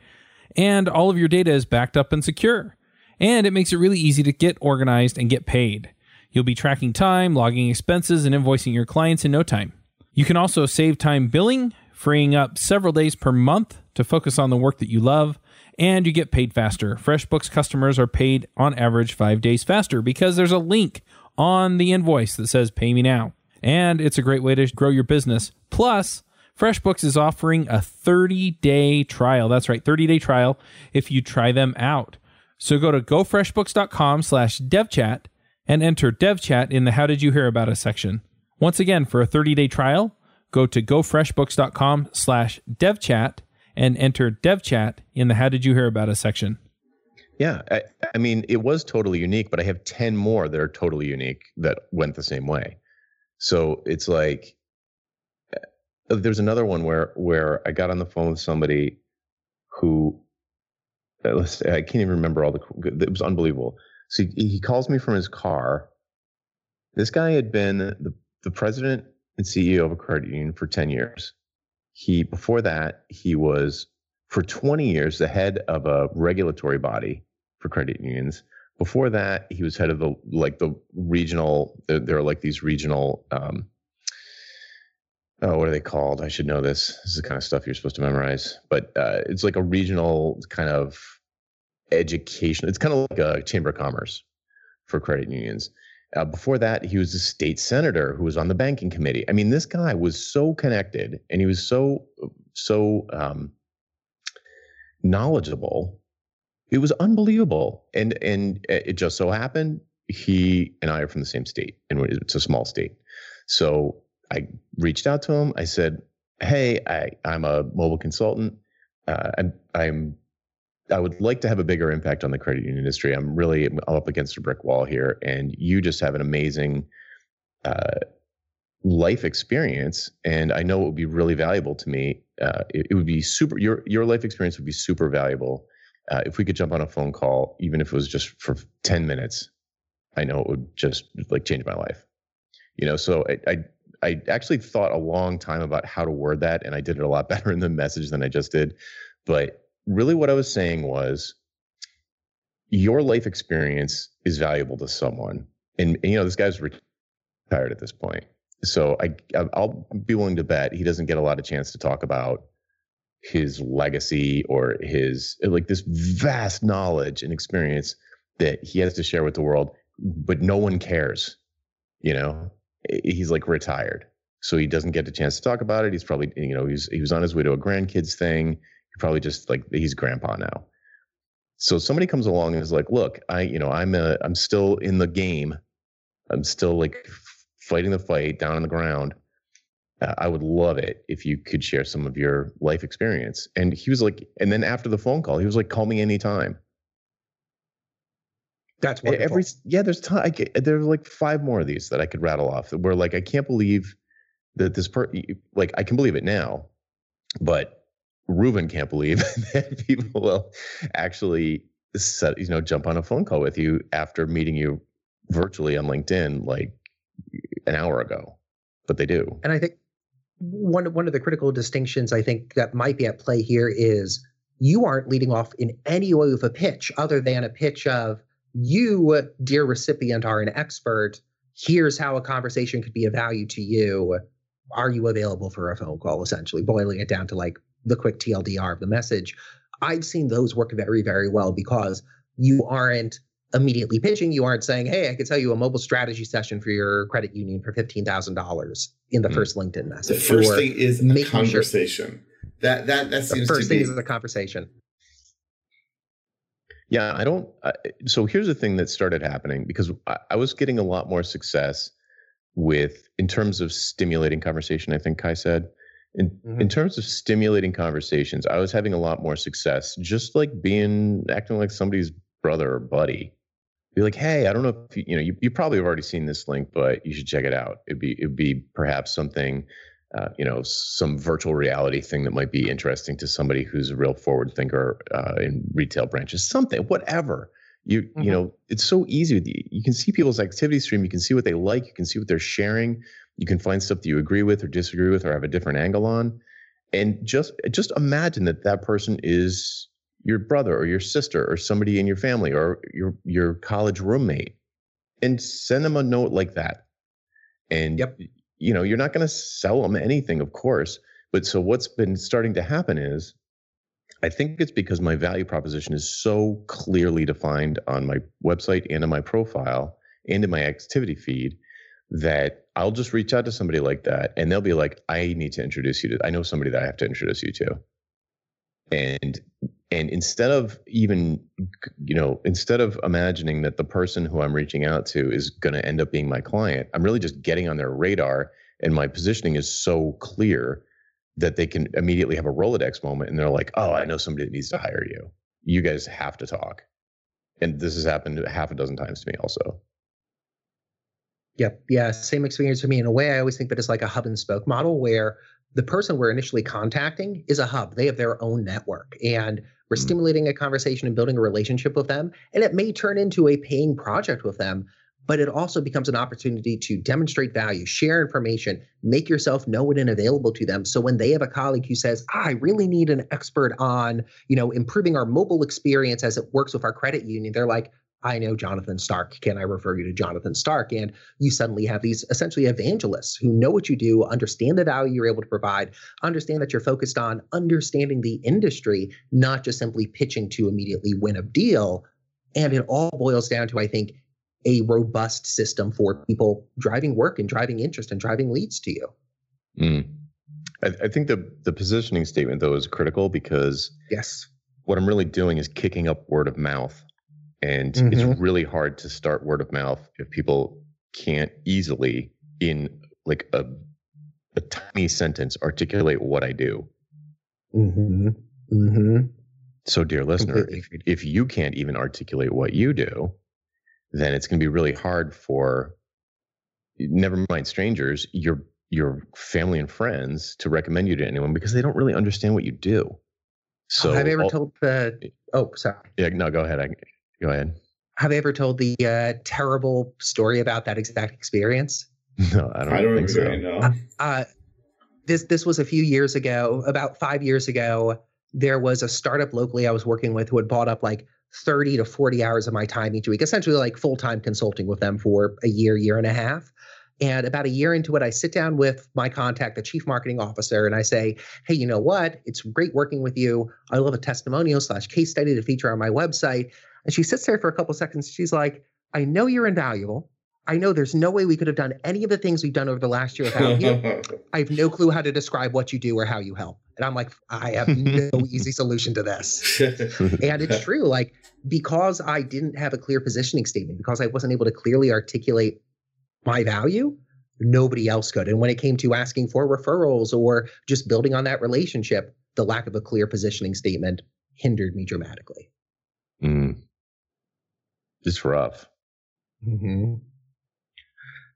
and all of your data is backed up and secure and it makes it really easy to get organized and get paid. You'll be tracking time, logging expenses, and invoicing your clients in no time. You can also save time billing, freeing up several days per month to focus on the work that you love, and you get paid faster. FreshBooks customers are paid on average five days faster because there's a link on the invoice that says pay me now. And it's a great way to grow your business. Plus, FreshBooks is offering a 30 day trial. That's right, 30 day trial if you try them out. So go to gofreshbooks.com slash devchat and enter devchat in the How Did You Hear About Us section. Once again, for a 30-day trial, go to gofreshbooks.com slash devchat and enter devchat in the How Did You Hear About Us section. Yeah, I, I, mean, it was totally unique, but I have 10 more that are totally unique that went the same way. So it's like uh, there's another one where where I got on the phone with somebody who I can't even remember all the it was unbelievable. So he, he calls me from his car. This guy had been the, the president and CEO of a credit union for 10 years. He before that, he was for 20 years the head of a regulatory body for credit unions. Before that, he was head of the like the regional. There, there are like these regional. Um, oh, what are they called? I should know this. This is the kind of stuff you're supposed to memorize. But uh, it's like a regional kind of education. It's kind of like a chamber of commerce for credit unions. Uh, before that, he was a state senator who was on the banking committee. I mean, this guy was so connected and he was so so um, knowledgeable it was unbelievable. And and it just so happened he and I are from the same state, and it's a small state. So I reached out to him. I said, "Hey, I, I'm a mobile consultant. Uh, I'm, I'm I would like to have a bigger impact on the credit union industry. I'm really I'm up against a brick wall here, and you just have an amazing uh, life experience, and I know it would be really valuable to me. Uh, it, it, would be super. Your your life experience would be super valuable uh, if we could jump on a phone call, even if it was just for 10 minutes, I know it would just like change my life. You know, so I, I, I actually thought a long time about how to word that, and I did it a lot *laughs* better in the message than I just did. But really, what I was saying was, your life experience is valuable to someone, and, and you know, this guy's retired at this point, so I, I'll be willing to bet he doesn't get a lot of chance to talk about his legacy or his like this vast knowledge and experience that he has to share with the world but no one cares you know he's like retired. So he doesn't get a chance to talk about it. He's probably you know he's he was on his way to a grandkids thing. He probably just like he's grandpa now. So somebody comes along and is like look i you know i'm a i'm still in the game. I'm still like fighting the fight down on the ground. Uh, I would love it if you could share some of your life experience. And he was like, and then after the phone call, he was like, call me anytime. That's wonderful. Every yeah, there's time. There's like five more of these that I could rattle off. Where like I can't believe that this per like I can believe it now, but Reuven can't believe *laughs* that people will actually set you know jump on a phone call with you after meeting you virtually on LinkedIn like an hour ago, but they do. And I think one one of the critical distinctions I think that might be at play here is you aren't leading off in any way with a pitch other than a pitch of you, dear recipient, are an expert. Here's how a conversation could be of value to you. Are you available for a phone call? Essentially, boiling it down to like the quick TLDR of the message. I've seen those work very, very well because you aren't immediately pitching. You aren't saying, "Hey, I could tell you a mobile strategy session for your credit union for fifteen thousand dollars in the mm. first LinkedIn message." The first thing is a conversation. Sure. That that that seems the first to thing be... is a conversation. Yeah, I don't. I, so here's the thing that started happening because I, I was getting a lot more success with in terms of stimulating conversation. I think Kai said. In, mm-hmm. in terms of stimulating conversations, I was having a lot more success just like being acting like somebody's brother or buddy be like, hey, I don't know if you, you know, you, you probably have already seen this link, but you should check it out. It'd be it'd be perhaps something, uh, you know, some virtual reality thing that might be interesting to somebody who's a real forward thinker uh, in retail branches. Something, whatever. You mm-hmm. you know, it's so easy. You can see people's activity stream. You can see what they like. You can see what they're sharing. You can find stuff that you agree with or disagree with or have a different angle on. And just just imagine that that person is your brother or your sister or somebody in your family or your your college roommate and send them a note like that and yep. You know you're not going to sell them anything of course but so what's been starting to happen is i think it's because my value proposition is so clearly defined on my website and in my profile and in my activity feed that i'll just reach out to somebody like that and they'll be like i need to introduce you to i know somebody that i have to introduce you to. And and instead of even you know instead of imagining that the person who i'm reaching out to is going to end up being my client i'm really just getting on their radar and my positioning is so clear that they can immediately have a rolodex moment and they're like oh i know somebody that needs to hire you you guys have to talk and this has happened half a dozen times to me also Yep. Yeah. Same experience for me. In a way, I always think that it's like a hub and spoke model where the person we're initially contacting is a hub. They have their own network and we're mm-hmm. stimulating a conversation and building a relationship with them. And it may turn into a paying project with them, but it also becomes an opportunity to demonstrate value, share information, make yourself known and available to them. So when they have a colleague who says, I really need an expert on, you know, improving our mobile experience as it works with our credit union, they're like, I know Jonathan Stark. Can I refer you to Jonathan Stark? And you suddenly have these essentially evangelists who know what you do, understand the value you're able to provide, understand that you're focused on understanding the industry, not just simply pitching to immediately win a deal. And it all boils down to, I think, a robust system for people driving work and driving interest and driving leads to you. Mm. I, I think the the positioning statement though is critical because yes, what I'm really doing is kicking up word of mouth and mm-hmm. it's really hard to start word of mouth if people can't easily in like a a tiny sentence articulate what I do. Mm-hmm. Mm-hmm. So, dear listener, if, if you can't even articulate what you do, then it's going to be really hard for never mind strangers, your your family and friends to recommend you to anyone because they don't really understand what you do. So, have you ever all, told the? Oh, sorry. Yeah, no, go ahead. I, Go ahead. Have you ever told the uh, terrible story about that exact experience? *laughs* No, I don't, I don't think so. Know. Uh, uh, this this was a few years ago, about five years ago. There was a startup locally I was working with who had bought up like 30 to 40 hours of my time each week, essentially like full time consulting with them for a year, year and a half. And about a year into it, I sit down with my contact, the chief marketing officer, and I say, Hey, you know what? It's great working with you. I love a testimonial slash case study to feature on my website. And she sits there for a couple seconds. She's like, I know you're invaluable. I know there's no way we could have done any of the things we've done over the last year without you. *laughs* I have no clue how to describe what you do or how you help. And I'm like, I have no easy solution to this. and it's true. Like, because I didn't have a clear positioning statement, because I wasn't able to clearly articulate my value, nobody else could. And when it came to asking for referrals or just building on that relationship, the lack of a clear positioning statement hindered me dramatically. Mm. It's rough. Mm-hmm.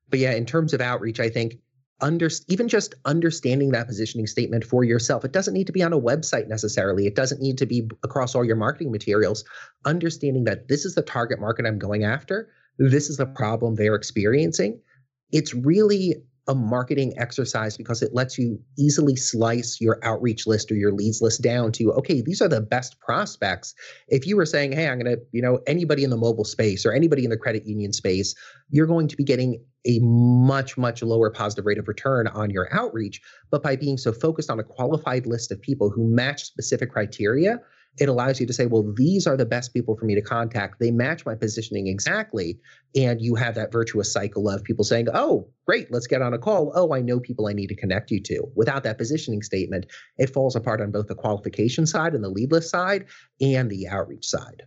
But yeah, in terms of outreach, I think under even just understanding that positioning statement for yourself, it doesn't need to be on a website necessarily. It doesn't need to be across all your marketing materials. Understanding that this is the target market I'm going after, this is the problem they're experiencing. It's really a marketing exercise because it lets you easily slice your outreach list or your leads list down to okay these are the best prospects. If you were saying hey i'm going to you know anybody in the mobile space or anybody in the credit union space you're going to be getting a much much lower positive rate of return on your outreach but by being so focused on a qualified list of people who match specific criteria it allows you to say, well, these are the best people for me to contact. They match my positioning exactly. And you have that virtuous cycle of people saying, oh, great, let's get on a call. Oh, I know people I need to connect you to. Without that positioning statement, it falls apart on both the qualification side and the lead list side and the outreach side.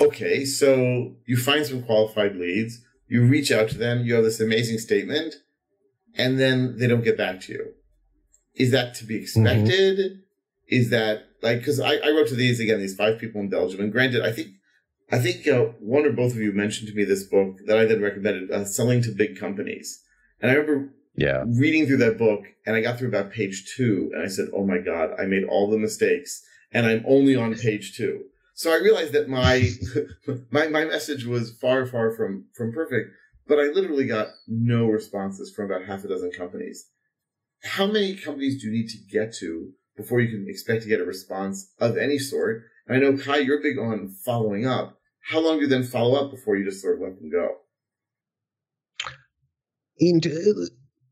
Okay, so you find some qualified leads, you reach out to them, you have this amazing statement, and then they don't get back to you. Is that to be mm-hmm. expected? Mm-hmm. Is that like because I, I wrote to these again these five people in Belgium, and granted, I think I think uh, one or both of you mentioned to me this book that I then recommended, uh, "Selling to Big Companies," and I remember yeah reading through that book, and I got through about page two, and I said, "Oh my god, I made all the mistakes, and I'm only on page two. So I realized that my *laughs* my my message was far far from from perfect, but I literally got no responses from about half a dozen companies. How many companies do you need to get to before you can expect to get a response of any sort. And I know Kai, you're big on following up. How long do you then follow up before you just sort of let them go?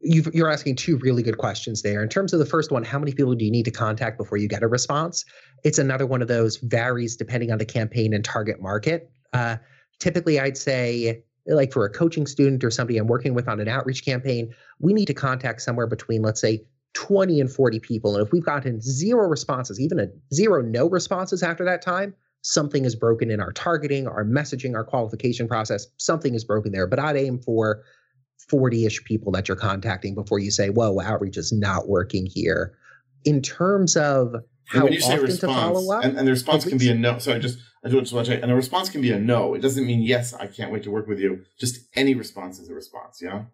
You are asking two really good questions there. In terms of the first one, how many people do you need to contact before you get a response? It's another one of those varies depending on the campaign and target market. Uh, typically, I'd say like for a coaching student or somebody I'm working with on an outreach campaign, we need to contact somewhere between, let's say, 20 and 40 people. And if we've gotten zero responses, even a zero no responses after that time, something is broken in our targeting, our messaging, our qualification process. Something is broken there. But I'd aim for 40 ish people that you're contacting before you say, whoa, outreach is not working here. In terms of how when you say often response, to follow up, and, and the response can be a no. Sorry, just I do just want to check. And a response can be a no. It doesn't mean yes. I can't wait to work with you. Just any response is a response. Yeah.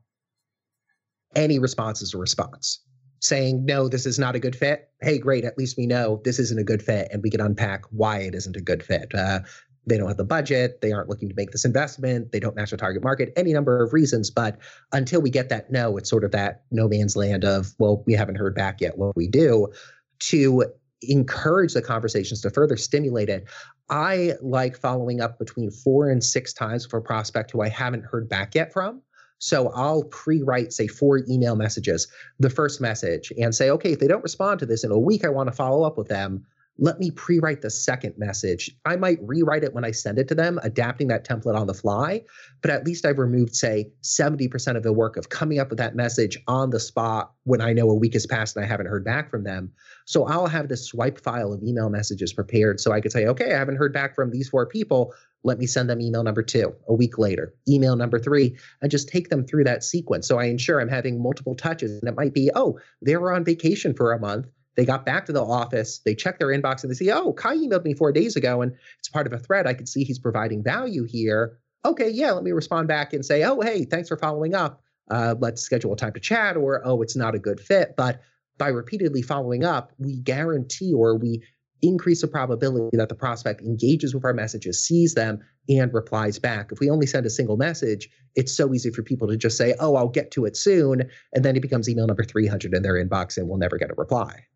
any response is a response. Saying, no, this is not a good fit. Hey, great. At least we know this isn't a good fit and we can unpack why it isn't a good fit. Uh, they don't have the budget. They aren't looking to make this investment. They don't match the target market, any number of reasons. But until we get that no, it's sort of that no man's land of, well, we haven't heard back yet. What we do to encourage the conversations to further stimulate it. I like following up between four and six times for a prospect who I haven't heard back yet from. So I'll pre-write, say, four email messages, the first message, and say, okay, if they don't respond to this in a week, I want to follow up with them. Let me pre-write the second message. I might rewrite it when I send it to them, adapting that template on the fly, but at least I've removed, say, 70% of the work of coming up with that message on the spot when I know a week has passed and I haven't heard back from them. So I'll have this swipe file of email messages prepared so I could say, okay, I haven't heard back from these four people. Let me send them email number two a week later, email number three, and just take them through that sequence. So I ensure I'm having multiple touches. And it might be, oh, they were on vacation for a month. They got back to the office, they check their inbox and they see, oh, Kai emailed me four days ago and it's part of a thread. I can see he's providing value here. Okay, yeah, let me respond back and say, oh, hey, thanks for following up. Uh, let's schedule a time to chat, or oh, it's not a good fit. But by repeatedly following up, we guarantee or we increase the probability that the prospect engages with our messages, sees them, and replies back. If we only send a single message, it's so easy for people to just say, oh, I'll get to it soon. And then it becomes email number 300 in their inbox and we'll never get a reply.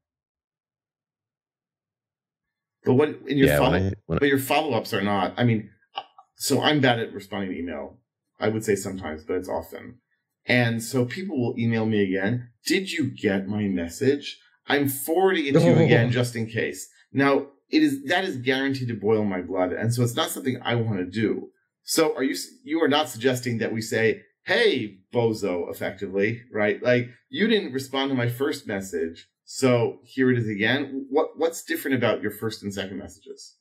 But when in your yeah, follow, when I, when but your follow ups are not. I mean, so I'm bad at responding to email. I would say sometimes, but it's often. And so people will email me again. Did you get my message? I'm forwarding it to you *laughs* again just in case. Now it is that is guaranteed to boil my blood, and so it's not something I want to do. So are you? You are not suggesting that we say, "Hey, bozo," effectively, right? Like you didn't respond to my first message, so here it is again. What What's different about your first and second messages?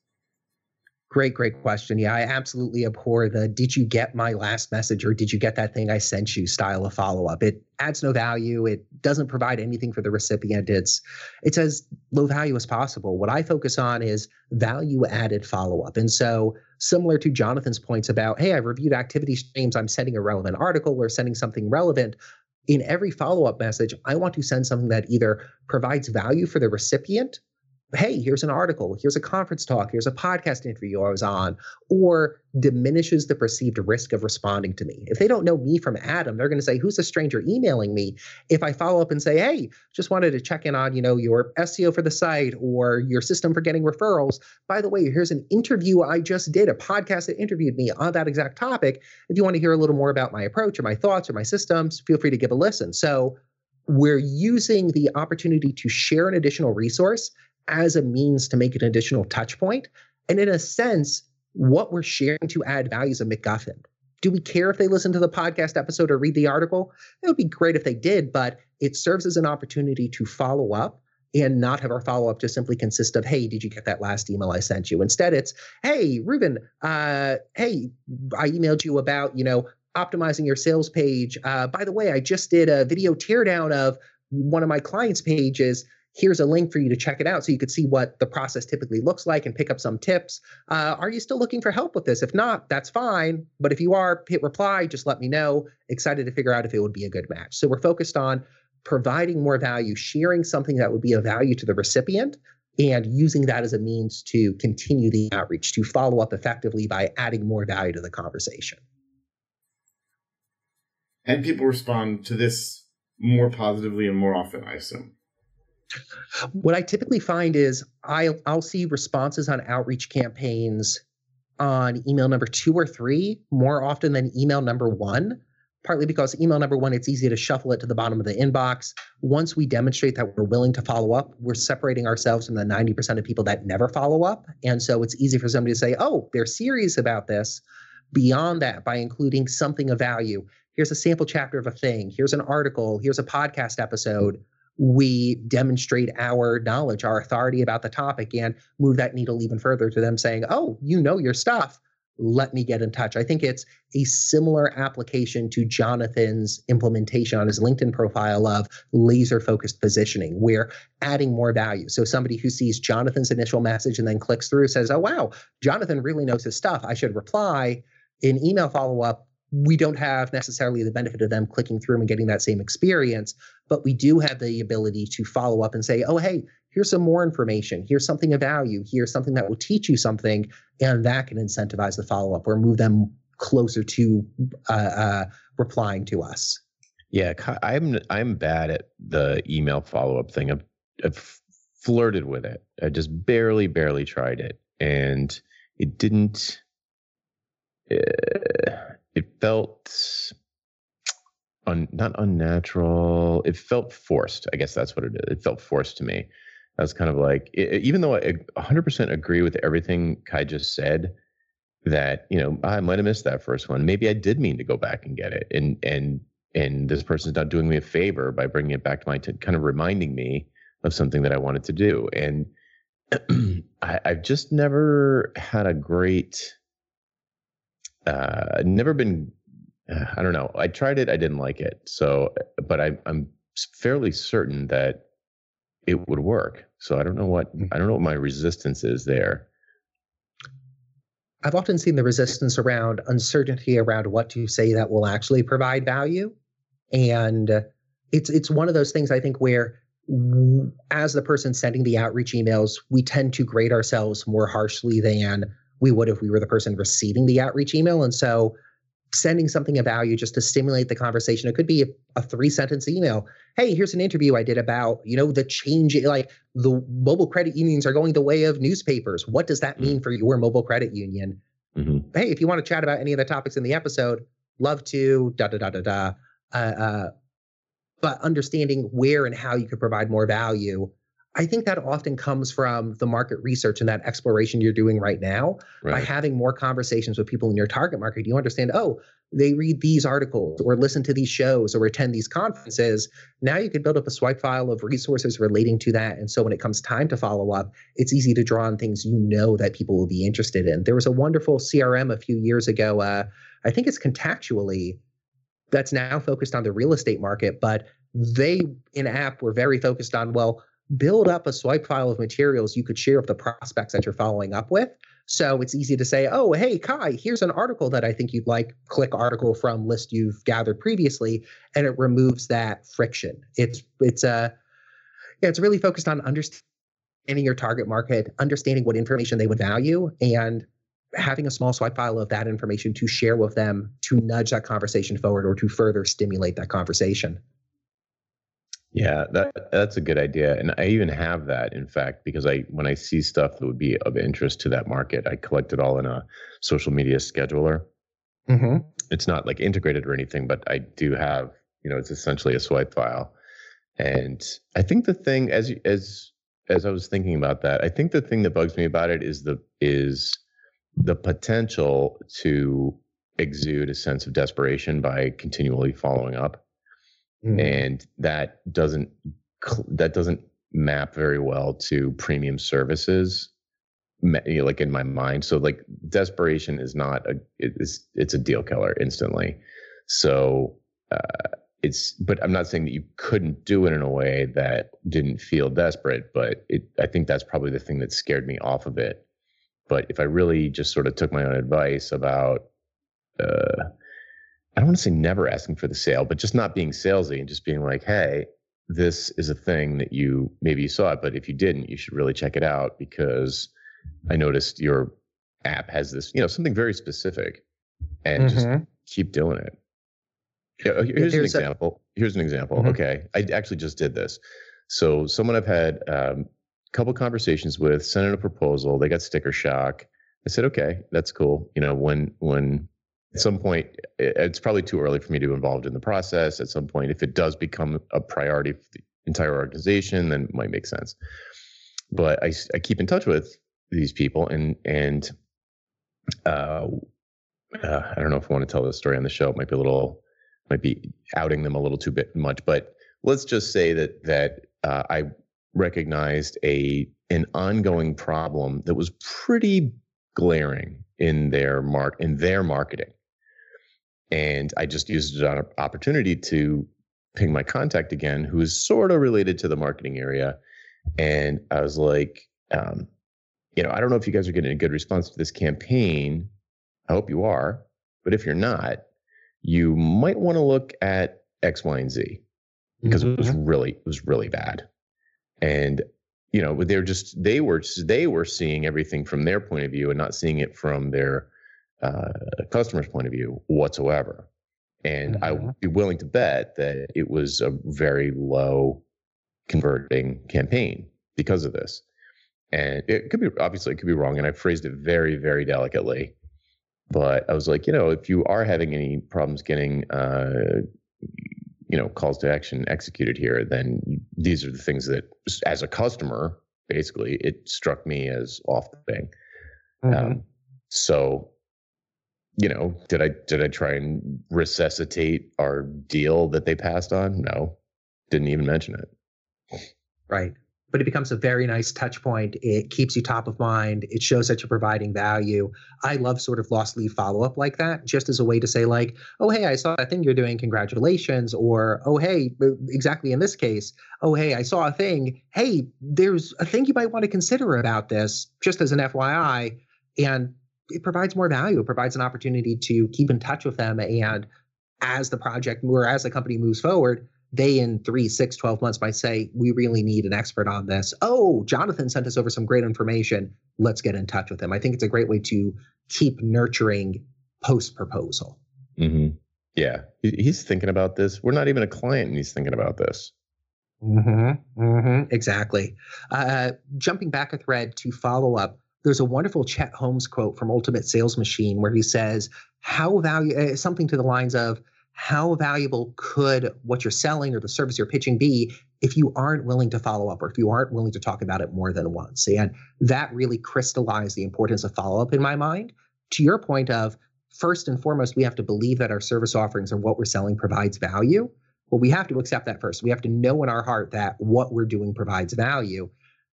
Great, great question. Yeah, I absolutely abhor the did you get my last message or did you get that thing I sent you style of follow up. It adds no value. It doesn't provide anything for the recipient. It's it's as low value as possible. What I focus on is value added follow up. And so similar to Jonathan's points about, hey, I've reviewed activity streams, I'm sending a relevant article or sending something relevant. In every follow up message, I want to send something that either provides value for the recipient hey, here's an article, here's a conference talk, here's a podcast interview I was on, or diminishes the perceived risk of responding to me. If they don't know me from Adam, they're going to say, who's a stranger emailing me? If I follow up and say, hey, just wanted to check in on, you know, your SEO for the site or your system for getting referrals. By the way, here's an interview I just did, a podcast that interviewed me on that exact topic. If you want to hear a little more about my approach or my thoughts or my systems, feel free to give a listen. So we're using the opportunity to share an additional resource as a means to make an additional touch point. And in a sense, what we're sharing to add value is a MacGuffin. Do we care if they listen to the podcast episode or read the article? It would be great if they did, but it serves as an opportunity to follow up and not have our follow up just simply consist of, hey, did you get that last email I sent you? Instead, it's, hey, Reuven, uh, hey, I emailed you about, you know, optimizing your sales page. Uh, by the way, I just did a video teardown of one of my clients' pages here's a link for you to check it out so you could see what the process typically looks like and pick up some tips. Uh, are you still looking for help with this? If not, that's fine. But if you are, hit reply, just let me know. Excited to figure out if it would be a good match. So we're focused on providing more value, sharing something that would be of value to the recipient, and using that as a means to continue the outreach, to follow up effectively by adding more value to the conversation. And people respond to this more positively and more often, I assume. What I typically find is I'll, I'll see responses on outreach campaigns on email number two or three more often than email number one, partly because email number one, it's easy to shuffle it to the bottom of the inbox. Once we demonstrate that we're willing to follow up, we're separating ourselves from the 90% of people that never follow up. And so it's easy for somebody to say, oh, they're serious about this. Beyond that, by including something of value, here's a sample chapter of a thing, here's an article, here's a podcast episode we demonstrate our knowledge, our authority about the topic, and move that needle even further to them saying, oh, you know your stuff. Let me get in touch. I think it's a similar application to Jonathan's implementation on his LinkedIn profile of laser focused positioning. We're adding more value. So somebody who sees Jonathan's initial message and then clicks through says, oh, wow, Jonathan really knows his stuff. I should reply in email follow up we don't have necessarily the benefit of them clicking through and getting that same experience, but we do have the ability to follow up and say, oh, hey, here's some more information. Here's something of value. Here's something that will teach you something. And that can incentivize the follow up or move them closer to uh, uh, replying to us. Yeah, I'm I'm bad at the email follow up thing. I've, I've flirted with it. I just barely, barely tried it, and it didn't. Uh, it felt un, not unnatural. It felt forced. I guess that's what it is. It felt forced to me. I was kind of like, it, even though I 100% agree with everything Kai just said, that you know I might have missed that first one. Maybe I did mean to go back and get it, and and and this person's not doing me a favor by bringing it back to my t- kind of reminding me of something that I wanted to do. And *clears throat* I, I've just never had a great uh, never been. Uh, I don't know. I tried it. I didn't like it. So, but I, I'm fairly certain that it would work. So I don't know what I don't know what my resistance is there. I've often seen the resistance around uncertainty around what to say that will actually provide value, and it's it's one of those things I think where as the person sending the outreach emails, we tend to grade ourselves more harshly than we would if we were the person receiving the outreach email. And so sending something of value just to stimulate the conversation. It could be a, a, three sentence email. Hey, here's an interview I did about, you know, the change, like the mobile credit unions are going the way of newspapers. What does that mean mm-hmm. for your mobile credit union? Mm-hmm. Hey, if you want to chat about any of the topics in the episode, love to, da da da da da. Uh, uh, but understanding where and how you could provide more value I think that often comes from the market research and that exploration you're doing right now. Right. By having more conversations with people in your target market, you understand, oh, they read these articles or listen to these shows or attend these conferences. Now you could build up a swipe file of resources relating to that. And so when it comes time to follow up, it's easy to draw on things you know that people will be interested in. There was a wonderful CRM a few years ago. Uh, I think it's Contactually that's now focused on the real estate market, but they in app were very focused on, well, build up a swipe file of materials you could share with the prospects that you're following up with. So it's easy to say, oh, hey, Kai, here's an article that I think you'd like. Click article from list you've gathered previously, and it removes that friction. It's it's a uh, yeah, it's really focused on understanding your target market, understanding what information they would value, and having a small swipe file of that information to share with them to nudge that conversation forward or to further stimulate that conversation. Yeah, that that's a good idea, and I even have that. In fact, because I when I see stuff that would be of interest to that market, I collect it all in a social media scheduler. Mm-hmm. It's not like integrated or anything, but I do have. You know, it's essentially a swipe file, and I think the thing as as as I was thinking about that, I think the thing that bugs me about it is the is the potential to exude a sense of desperation by continually following up mm. and that doesn't that doesn't map very well to premium services you know, like in my mind. So like desperation is not a it's it's a deal killer instantly. So uh, it's but i'm not saying that you couldn't do it in a way that didn't feel desperate but it i think that's probably the thing that scared me off of it. But if i really just sort of took my own advice about uh, I don't want to say never asking for the sale, but just not being salesy and just being like, hey, this is a thing that you maybe you saw it, but if you didn't, you should really check it out because I noticed your app has this, you know, something very specific and mm-hmm. just keep doing it. Yeah, here's, an example. A- here's an example. Mm-hmm. Okay. I actually just did this. So someone I've had um, a couple conversations with sent in a proposal. They got sticker shock. I said, okay, that's cool. You know, when when at some point it's probably too early for me to be involved in the process. At some point if it does become a priority for the entire organization then it might make sense. But i, I keep in touch with these people and and uh, uh, i don't know if i want to tell this story on the show. It might be a little might be outing them a little too bit much but let's just say that that uh, I recognized a an ongoing problem that was pretty glaring in their mark in their marketing, and I just used it on an opportunity to ping my contact again, who is sort of related to the marketing area, and I was like, um, you know, I don't know if you guys are getting a good response to this campaign. I hope you are, but if you're not, you might want to look at X, Y, and Z because mm-hmm. it was mm-hmm. really it was really bad and you know they're just they were they were seeing everything from their point of view and not seeing it from their uh, customer's point of view whatsoever and mm-hmm. i would be willing to bet that it was a very low converting campaign because of this and it could be obviously it could be wrong and i phrased it very very delicately but i was like you know if you are having any problems getting uh, you know calls to action executed here then these are the things that as a customer basically it struck me as off the thing mm-hmm. um, so you know did i did i try and resuscitate our deal that they passed on no didn't even mention it right but it becomes a very nice touch point. It keeps you top of mind. It shows that you're providing value. I love sort of lost lead follow up like that, just as a way to say, like, oh, hey, I saw that thing you're doing. Congratulations. Or, oh, hey, exactly in this case, oh, hey, I saw a thing. Hey, there's a thing you might want to consider about this, just as an FYI. And it provides more value. It provides an opportunity to keep in touch with them. And as the project or as the company moves forward, they in three, six, 12 months might say, we really need an expert on this. Oh, Jonathan sent us over some great information. Let's get in touch with him. I think it's a great way to keep nurturing post proposal. Mm-hmm. Yeah, he's thinking about this. We're not even a client, and he's thinking about this. Mm-hmm. Mm-hmm. Exactly. Uh, jumping back a thread to follow up, there's a wonderful Chet Holmes quote from Ultimate Sales Machine where he says, "How value uh, something to the lines of." how valuable could what you're selling or the service you're pitching be if you aren't willing to follow up or if you aren't willing to talk about it more than once? And that really crystallized the importance of follow up in my mind. To your point of first and foremost, we have to believe that our service offerings and what we're selling provides value. Well, we have to accept that first. We have to know in our heart that what we're doing provides value.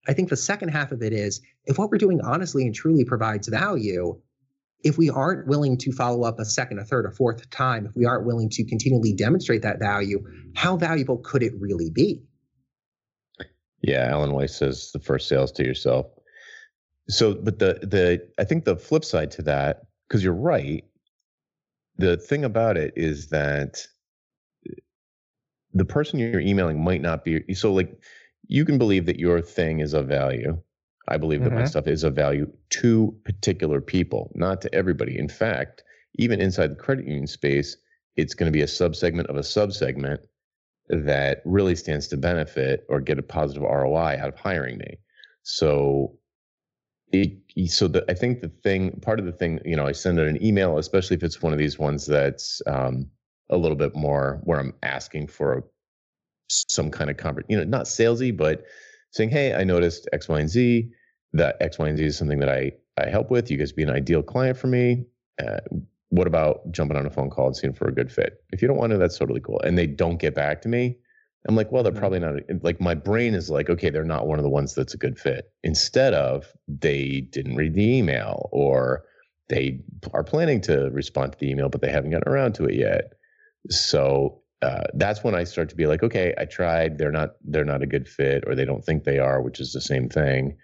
I think the second half of it is if what we're doing honestly and truly provides value, if we aren't willing to follow up a second, a third, a fourth time, if we aren't willing to continually demonstrate that value, how valuable could it really be? Yeah, Alan Weiss says the first sales to yourself. So, but the the I think the flip side to that, because you're right, the thing about it is that uh, the person you're emailing might not be so like you can believe that your thing is of value I believe that mm-hmm. my stuff is of value to particular people, not to everybody. In fact, even inside the credit union space, it's going to be a subsegment of a subsegment that really stands to benefit or get a positive ROI out of hiring me. So, it, so the, I think the thing, part of the thing, you know, I send out an email, especially if it's one of these ones that's um, a little bit more where I'm asking for some kind of convert, you know, not salesy, but saying, "Hey, I noticed X, Y, and Z that X, Y, and Z is something that I I help with. You guys be an ideal client for me. Uh, what about jumping on a phone call and seeing for a good fit? If you don't want to, that's totally cool. And they don't get back to me. I'm like, well, they're mm-hmm. probably not. Like my brain is like, okay, they're not one of the ones that's a good fit. Instead of they didn't read the email or they are planning to respond to the email, but they haven't gotten around to it yet. So uh, that's when I start to be like, okay, I tried. They're not. They're not a good fit, or they don't think they are, which is the same thing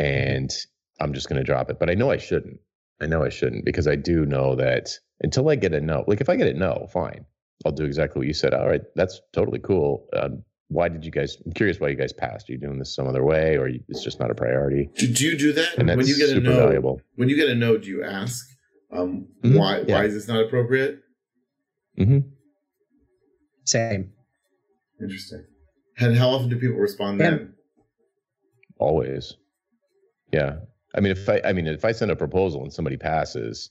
and I'm just going to drop it. But I know I shouldn't. I know I shouldn't because I do know that until I get a no, like if I get a no, fine, I'll do exactly what you said. All right, that's totally cool. Um, why did you guys? I'm curious why you guys passed. Are you doing this some other way, or it's just not a priority? Do, do you do that and when you get a no? Valuable. When you get a no, do you ask um, mm-hmm. why? Yeah. Why is this not appropriate? Mm-hmm. Same. Interesting. And how often do people respond then? Always. Yeah. I mean, if I, I mean, if I send a proposal and somebody passes,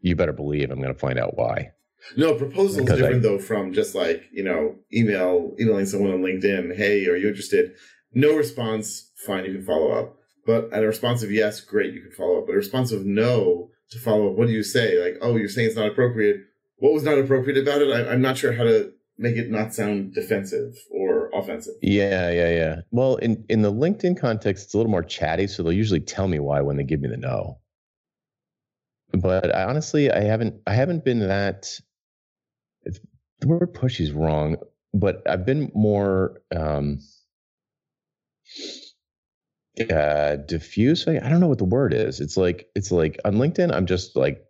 you better believe I'm going to find out why. No, proposal is different I, though from just like you know, email emailing someone on LinkedIn. Hey, are you interested? No response. Fine, you can follow up. But at a response of yes, great, you can follow up. But a response of no to follow up, what do you say? Like, oh, you're saying it's not appropriate. What was not appropriate about it? I, I'm not sure how to make it not sound defensive or offensive. Yeah, yeah, yeah. Well, in in the LinkedIn context, it's a little more chatty, so they'll usually tell me why when they give me the no. But I, honestly, I haven't I haven't been that. the word pushy is wrong, but I've been more um, uh, diffuse. I don't know what the word is. It's like it's like on LinkedIn, I'm just like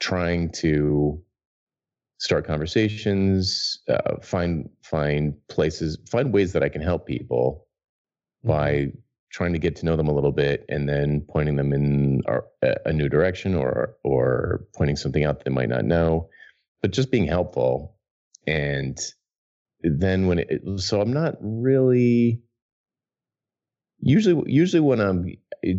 trying to start conversations, uh, find find places, find ways that I can help people mm-hmm. by trying to get to know them a little bit, and then pointing them in our, a new direction, or or pointing something out they might not know, but just being helpful. And then when it, so I'm not really usually usually when I'm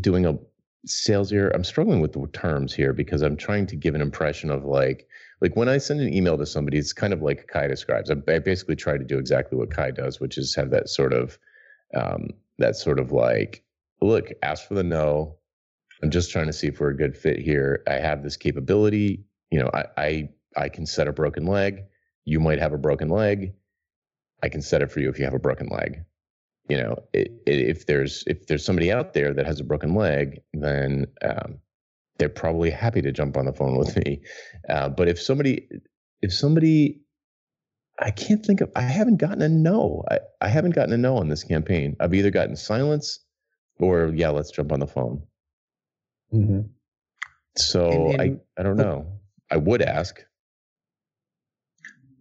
doing a sales here, I'm struggling with the terms here because I'm trying to give an impression of like like when I send an email to somebody, it's kind of like Kai describes. I, I basically try to do exactly what Kai does, which is have that sort of um, that sort of like, look, ask for the no. I'm just trying to see if we're a good fit here. I have this capability. You know, I I, I can set a broken leg. You might have a broken leg. I can set it for you if you have a broken leg you know, it, it, if there's if there's somebody out there that has a broken leg, then um, they're probably happy to jump on the phone with me. Uh, but if somebody if somebody I can't think of I haven't gotten a no. I, I haven't gotten a no on this campaign. I've either gotten silence or yeah, let's jump on the phone. Mm-hmm. So and, and, I I don't know. I would ask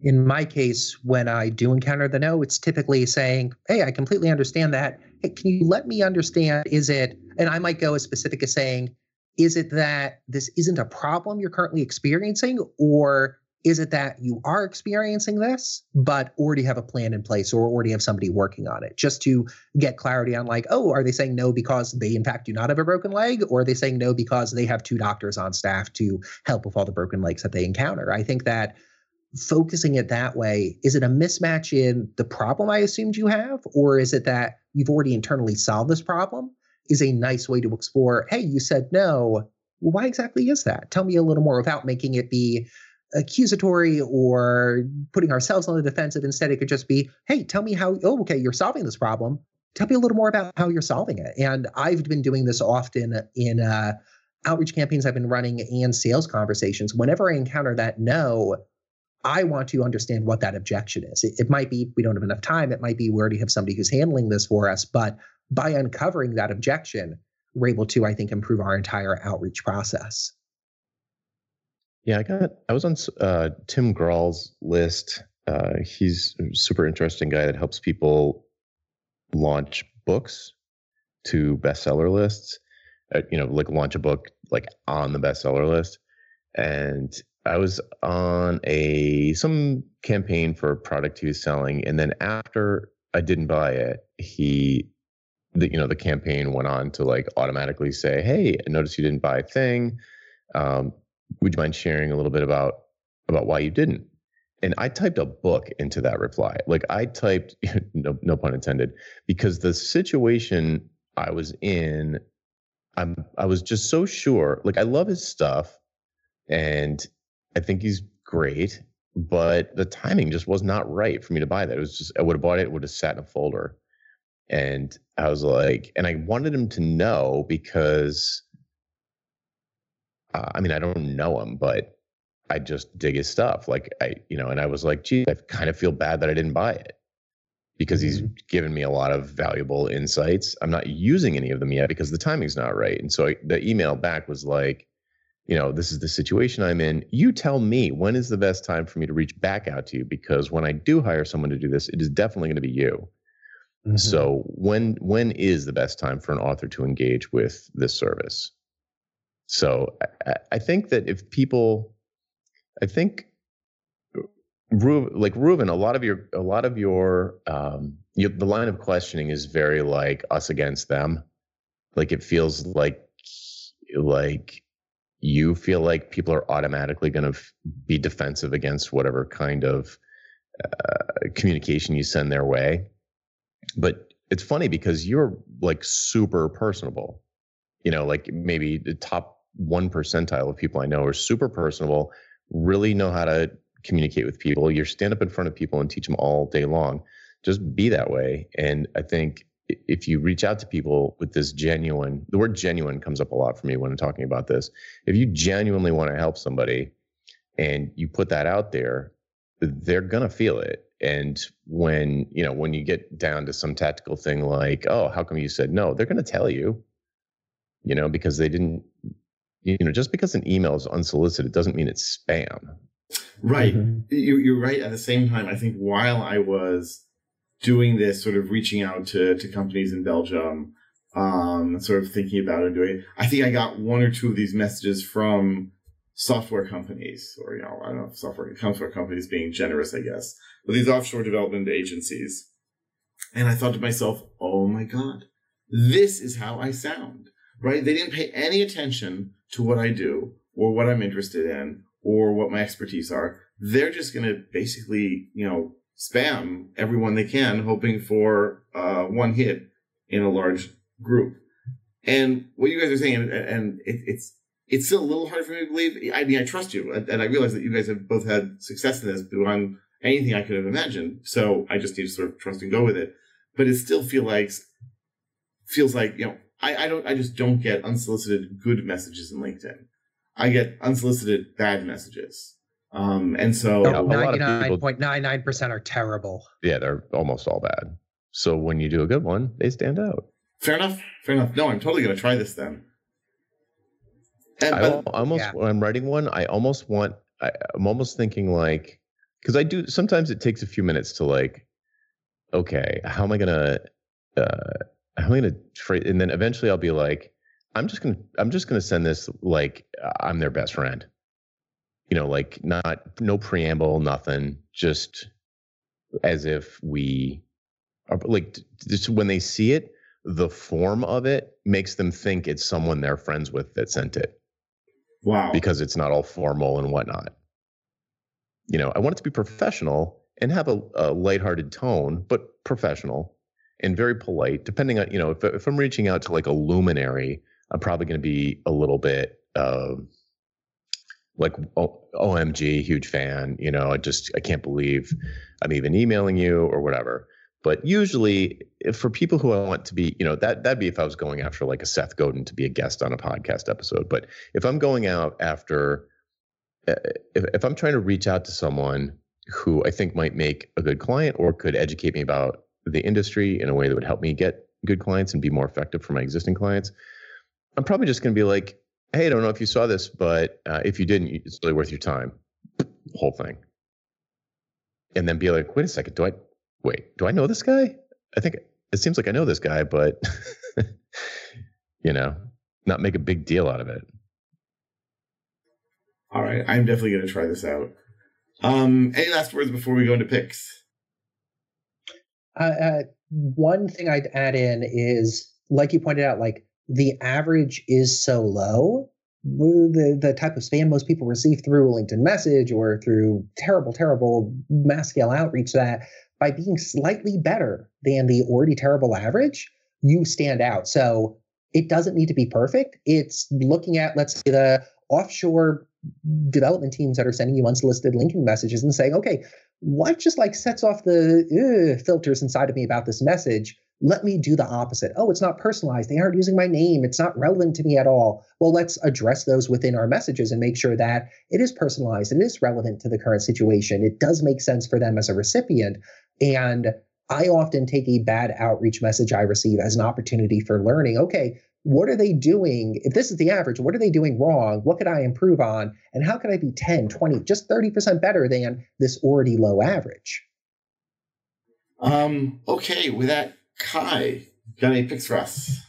in my case, when I do encounter the no, it's typically saying, Hey, I completely understand that. Hey, can you let me understand? Is it, and I might go as specific as saying, Is it that this isn't a problem you're currently experiencing? Or is it that you are experiencing this, but already have a plan in place or already have somebody working on it? Just to get clarity on, like, oh, are they saying no because they, in fact, do not have a broken leg? Or are they saying no because they have two doctors on staff to help with all the broken legs that they encounter? I think that focusing it that way, is it a mismatch in the problem I assumed you have? Or is it that you've already internally solved this problem? Is a nice way to explore, hey, you said no. Why exactly is that? Tell me a little more without making it be accusatory or putting ourselves on the defensive. Instead, it could just be, hey, tell me how, oh, okay, you're solving this problem. Tell me a little more about how you're solving it. And I've been doing this often in uh, outreach campaigns I've been running and sales conversations. Whenever I encounter that no, I want to understand what that objection is. It, it, might be we don't have enough time. It might be we already have somebody who's handling this for us. But by uncovering that objection, we're able to, I think, improve our entire outreach process. Yeah, I got. I was on uh, Tim Grahl's list. Uh, he's a super interesting guy that helps people launch books to bestseller lists. Uh, you know, like launch a book like on the bestseller list. And I was on a some campaign for a product he was selling, and then after I didn't buy it, he, the, you know, the campaign went on to like automatically say, "Hey, I noticed you didn't buy a thing. Um, would you mind sharing a little bit about about why you didn't?" And I typed a book into that reply. Like I typed, *laughs* no, no pun intended, because the situation I was in, I'm, I was just so sure. Like I love his stuff, and I think he's great, but the timing just was not right for me to buy that. It was just I would have bought it, it would have sat in a folder. And I was like, and I wanted him to know because uh, I mean, I don't know him, but I just dig his stuff. Like I, you know, and I was like, gee, I kind of feel bad that I didn't buy it because he's mm-hmm. given me a lot of valuable insights. I'm not using any of them yet because the timing's not right. And so I, the email back was like, you know, this is the situation I'm in. You tell me when is the best time for me to reach back out to you because when I do hire someone to do this, it is definitely going to be you. Mm-hmm. So when when is the best time for an author to engage with this service? So I, I think that if people, I think, like Reuven, a lot of your a lot of your um, the line of questioning is very like us against them. Like it feels like like you feel like people are automatically going to f- be defensive against whatever kind of uh, communication you send their way. But it's funny because you're like super personable. You know, like maybe the top one percentile of people I know are super personable, really know how to communicate with people. You're stand up in front of people and teach them all day long. Just be that way. And I think if you reach out to people with this genuine, the word genuine comes up a lot for me when I'm talking about this. If you genuinely want to help somebody and you put that out there, they're going to feel it. And when, you know, when you get down to some tactical thing like, oh, how come you said no? They're going to tell you, you know, because they didn't, you know, just because an email is unsolicited doesn't mean it's spam. Right. Mm-hmm. You, you're right. At the same time, I think while I was doing this, sort of reaching out to, to companies in Belgium, um, sort of thinking about it, doing, I think I got one or two of these messages from software companies, or, you know, I don't know software, software companies being generous, I guess, but these offshore development agencies. And I thought to myself, oh my God, this is how I sound, right? They didn't pay any attention to what I do or what I'm interested in or what my expertise are. They're just going to basically, you know, spam everyone they can, hoping for uh, one hit in a large group. And what you guys are saying, and it, it's it's still a little hard for me to believe. I mean, I trust you, and I realize that you guys have both had success in this beyond anything I could have imagined. So I just need to sort of trust and go with it. But it still feels like feels like you know I, I don't I just don't get unsolicited good messages in LinkedIn. I get unsolicited bad messages. Um, and so ninety nine point nine nine percent are terrible. Yeah, they're almost all bad. So when you do a good one, they stand out. Fair enough. Fair enough. No, I'm totally gonna try this then. And, I almost yeah. when I'm writing one, I almost want. I, I'm almost thinking like because I do. Sometimes it takes a few minutes to like. Okay, how am I gonna? Uh, how am I gonna? Phrase, and then eventually I'll be like, I'm just gonna. I'm just gonna send this like I'm their best friend you know, like not no preamble, nothing, just as if we are like just when they see it, the form of it makes them think it's someone they're friends with that sent it. Wow. Because it's not all formal and whatnot. You know, I want it to be professional and have a, a lighthearted tone, but professional and very polite. Depending on, you know, if, if I'm reaching out to like a luminary, I'm probably going to be a little bit, uh, like OMG, huge fan. You know, I just I can't believe I'm even emailing you or whatever. But usually, for people who I want to be, you know, that that'd be if I was going after like a Seth Godin to be a guest on a podcast episode. But if I'm going out after, uh, if, if I'm trying to reach out to someone who I think might make a good client or could educate me about the industry in a way that would help me get good clients and be more effective for my existing clients, I'm probably just going to be like, hey, I don't know if you saw this, but uh, if you didn't, it's really worth your time. Whole thing. And then be like, wait a second, do I wait? Do I know this guy? I think it seems like I know this guy, but *laughs* you know, not make a big deal out of it. All right, I'm definitely going to try this out. Um, any last words before we go into picks? Uh, uh, one thing I'd add in is, like you pointed out, like the average is so low the the type of spam most people receive through a LinkedIn message or through terrible, terrible mass scale outreach that by being slightly better than the already terrible average, you stand out. So it doesn't need to be perfect. It's looking at, let's say, the offshore development teams that are sending you unsolicited LinkedIn messages and saying, okay, what just like sets off the filters inside of me about this message? let me do the opposite. Oh, it's not personalized. They aren't using my name. It's not relevant to me at all. Well, let's address those within our messages and make sure that it is personalized. And it is relevant to the current situation. It does make sense for them as a recipient. And I often take a bad outreach message I receive as an opportunity for learning. Okay, what are they doing? If this is the average, what are they doing wrong? What could I improve on? And how could I be 10, 20, just 30% better than this already low average? Um, okay, with that Kai, got any picks for us?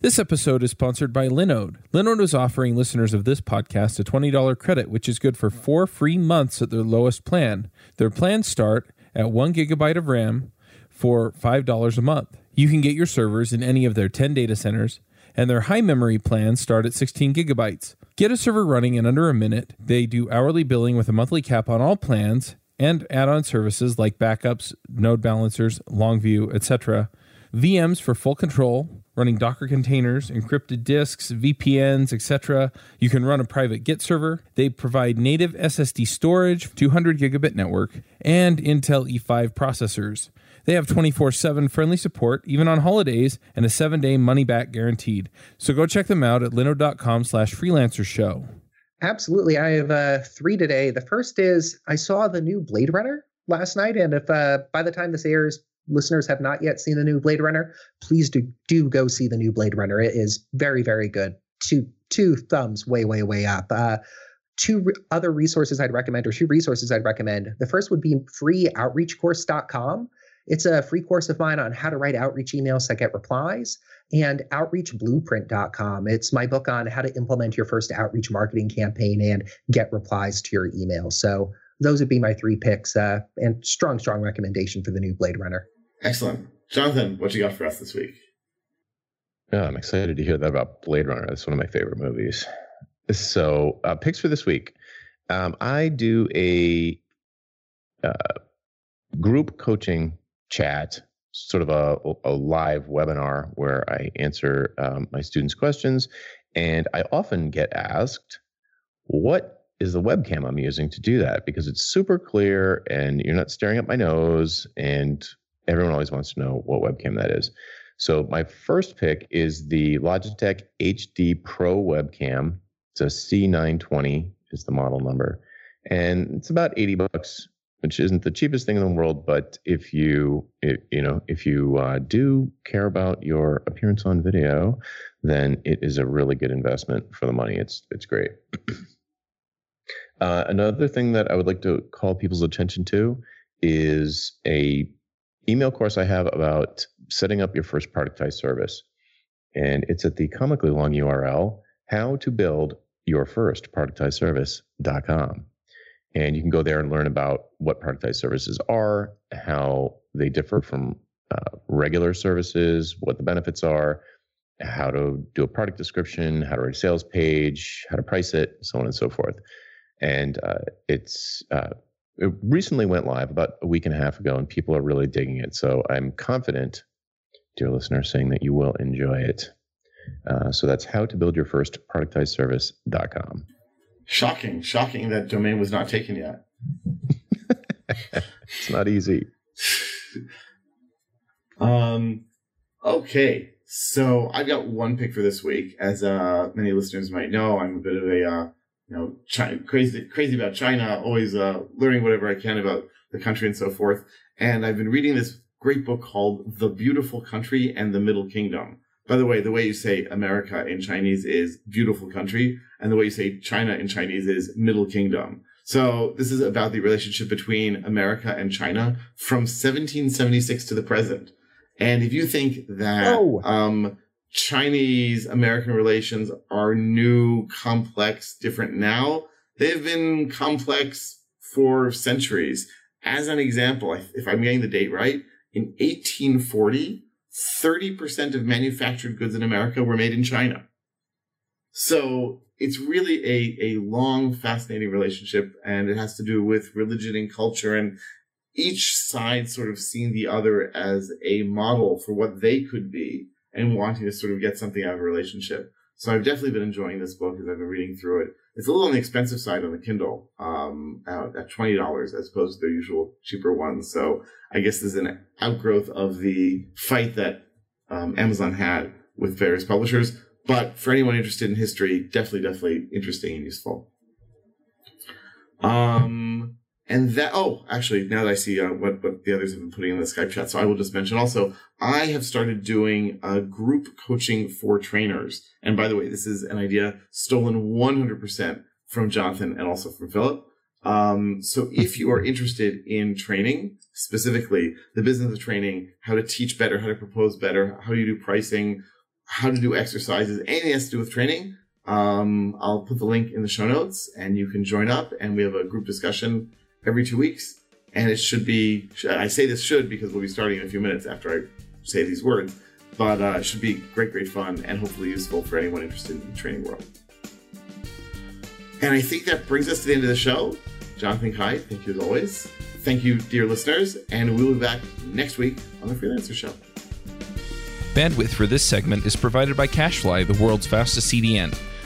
This episode is sponsored by Linode. Linode is offering listeners of this podcast a $20 credit, which is good for four free months at their lowest plan. Their plans start at one gigabyte of RAM for $5 a month. You can get your servers in any of their 10 data centers, and their high memory plans start at 16 gigabytes. Get a server running in under a minute. They do hourly billing with a monthly cap on all plans and add-on services like backups, node balancers, Longview, etc. VMs for full control, running Docker containers, encrypted disks, VPNs, etc. You can run a private Git server. They provide native SSD storage, 200 gigabit network, and Intel E5 processors. They have 24 7 friendly support, even on holidays, and a seven day money back guaranteed. So go check them out at linode.com slash freelancer show. Absolutely. I have uh, three today. The first is I saw the new Blade Runner last night. And if uh, by the time this airs, listeners have not yet seen the new Blade Runner, please do, do go see the new Blade Runner. It is very, very good. Two, two thumbs way, way, way up. Uh, two re- other resources I'd recommend, or two resources I'd recommend. The first would be freeoutreachcourse.com. It's a free course of mine on how to write outreach emails that get replies and outreachblueprint.com. It's my book on how to implement your first outreach marketing campaign and get replies to your email. So those would be my three picks uh, and strong, strong recommendation for the new Blade Runner. Excellent. Jonathan, what you got for us this week? Yeah, I'm excited to hear that about Blade Runner. That's one of my favorite movies. So, uh, picks for this week. Um, I do a uh, group coaching chat, sort of a, a live webinar where I answer um, my students' questions. And I often get asked, what is the webcam I'm using to do that? Because it's super clear and you're not staring at my nose. And everyone always wants to know what webcam that is. So my first pick is the Logitech HD Pro webcam. It's a C920 is the model number. And it's about 80 bucks which isn't the cheapest thing in the world. But if you, it, you know, if you uh, do care about your appearance on video, then it is a really good investment for the money. It's it's great. *clears throat* uh, another thing that I would like to call people's attention to is a email course I have about setting up your first productized service, and it's at the comically long URL how to build your first productized service.com. And you can go there and learn about what productized services are, how they differ from uh, regular services, what the benefits are, how to do a product description, how to write a sales page, how to price it, so on and so forth. And uh, it's uh, it recently went live about a week and a half ago, and people are really digging it. So I'm confident, dear listener, saying that you will enjoy it. Uh, so that's how to build your first productized service.com. Shocking, shocking that domain was not taken yet. *laughs* it's not easy. *laughs* um, okay, so I've got one pick for this week. As uh, many listeners might know, I'm a bit of a uh, you know China, crazy crazy about China. Always uh, learning whatever I can about the country and so forth. And I've been reading this great book called The Beautiful Country and the Middle Kingdom by the way, the way you say America in Chinese is beautiful country, and the way you say China in Chinese is middle kingdom. So this is about the relationship between America and China from 1776 to the present. And if you think that oh. um, Chinese American relations are new, complex, different now, they've been complex for centuries. As an example, if I'm getting the date right, in 1840, 30% of manufactured goods in America were made in China. So it's really a, a long, fascinating relationship, and it has to do with religion and culture, and each side sort of seeing the other as a model for what they could be and wanting to sort of get something out of a relationship. So I've definitely been enjoying this book as I've been reading through it. It's a little on the expensive side on the Kindle, um, at twenty dollars as opposed to the usual cheaper ones. So I guess this is an outgrowth of the fight that um, Amazon had with various publishers. But for anyone interested in history, definitely, definitely interesting and useful. Um, and that, oh, actually, now that I see uh, what, what the others have been putting in the Skype chat, so I will just mention also, I have started doing a group coaching for trainers. And by the way, this is an idea stolen 100% from Jonathan and also from Philip. Um, so if you are interested in training, specifically the business of training, how to teach better, how to propose better, how you do pricing, how to do exercises, anything that has to do with training, um, I'll put the link in the show notes and you can join up and we have a group discussion every two weeks. And it should be, I say this should because we'll be starting in a few minutes after I say these words, but uh, it should be great, great fun and hopefully useful for anyone interested in the training world. And I think that brings us to the end of the show. Jonathan Kai, thank you as always. Thank you, dear listeners, and we'll be back next week on the Freelancer Show. Bandwidth for this segment is provided by CacheFly, the world's fastest CDN.